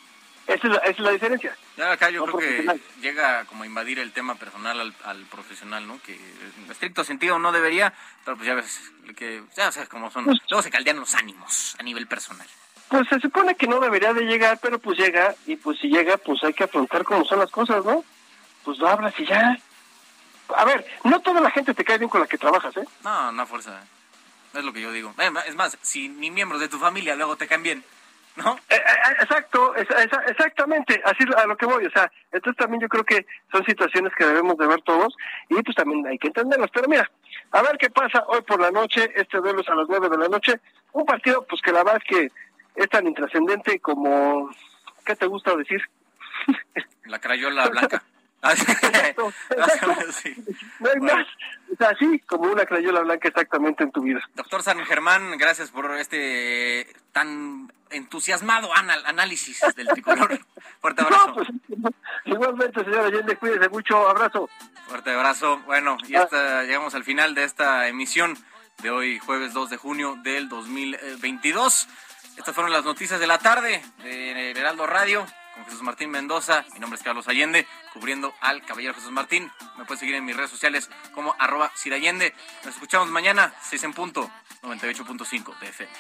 Esa es la, diferencia. Ya acá yo creo que llega como a invadir el tema personal al, profesional, ¿no? Que en estricto sentido no debería, pero pues ya ves que ya sabes cómo son. Pues Luego se caldean los ánimos a nivel personal. Pues se supone que no debería de llegar, pero pues llega y pues si llega, pues hay que afrontar cómo son las cosas, ¿no? Pues lo hablas y ya a ver, no toda la gente te cae bien con la que trabajas, ¿eh? No, no fuerza. Es lo que yo digo. Es más, si ni miembros de tu familia luego te caen bien, ¿no? Eh, eh, exacto, exactamente, así a lo que voy. O sea, entonces también yo creo que son situaciones que debemos de ver todos y pues también hay que entenderlas. Pero mira, a ver qué pasa hoy por la noche. Este duelo es a las nueve de la noche. Un partido, pues que la verdad es que es tan intrascendente como... ¿Qué te gusta decir? La crayola blanca. Exacto, No hay más. O sea, así como una crayola blanca exactamente en tu vida. Doctor San Germán, gracias por este tan entusiasmado análisis del tricolor. Fuerte abrazo. Pues, igualmente, señor Allende, cuídese mucho. Abrazo. Fuerte abrazo. Bueno, y hasta llegamos al final de esta emisión de hoy, jueves 2 de junio del 2022. Estas fueron las noticias de la tarde de Heraldo Radio con Jesús Martín Mendoza. Mi nombre es Carlos Allende, cubriendo al caballero Jesús Martín. Me puedes seguir en mis redes sociales como arroba Allende. Nos escuchamos mañana, 6 en punto, 98.5 de FM.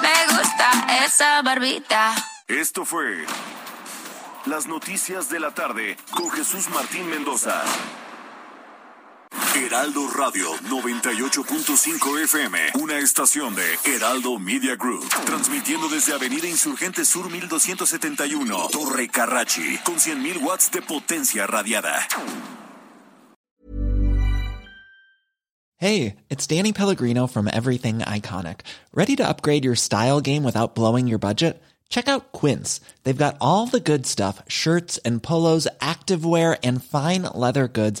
Me gusta esa barbita. Esto fue las noticias de la tarde con Jesús Martín Mendoza. Heraldo Radio 98.5 FM, una estación de Heraldo Media Group, transmitiendo desde Avenida Insurgente Sur 1271, Torre Carrachi, con 100.000 watts de potencia radiada. Hey, it's Danny Pellegrino from Everything Iconic. Ready to upgrade your style game without blowing your budget? Check out Quince. They've got all the good stuff, shirts and polos, activewear and fine leather goods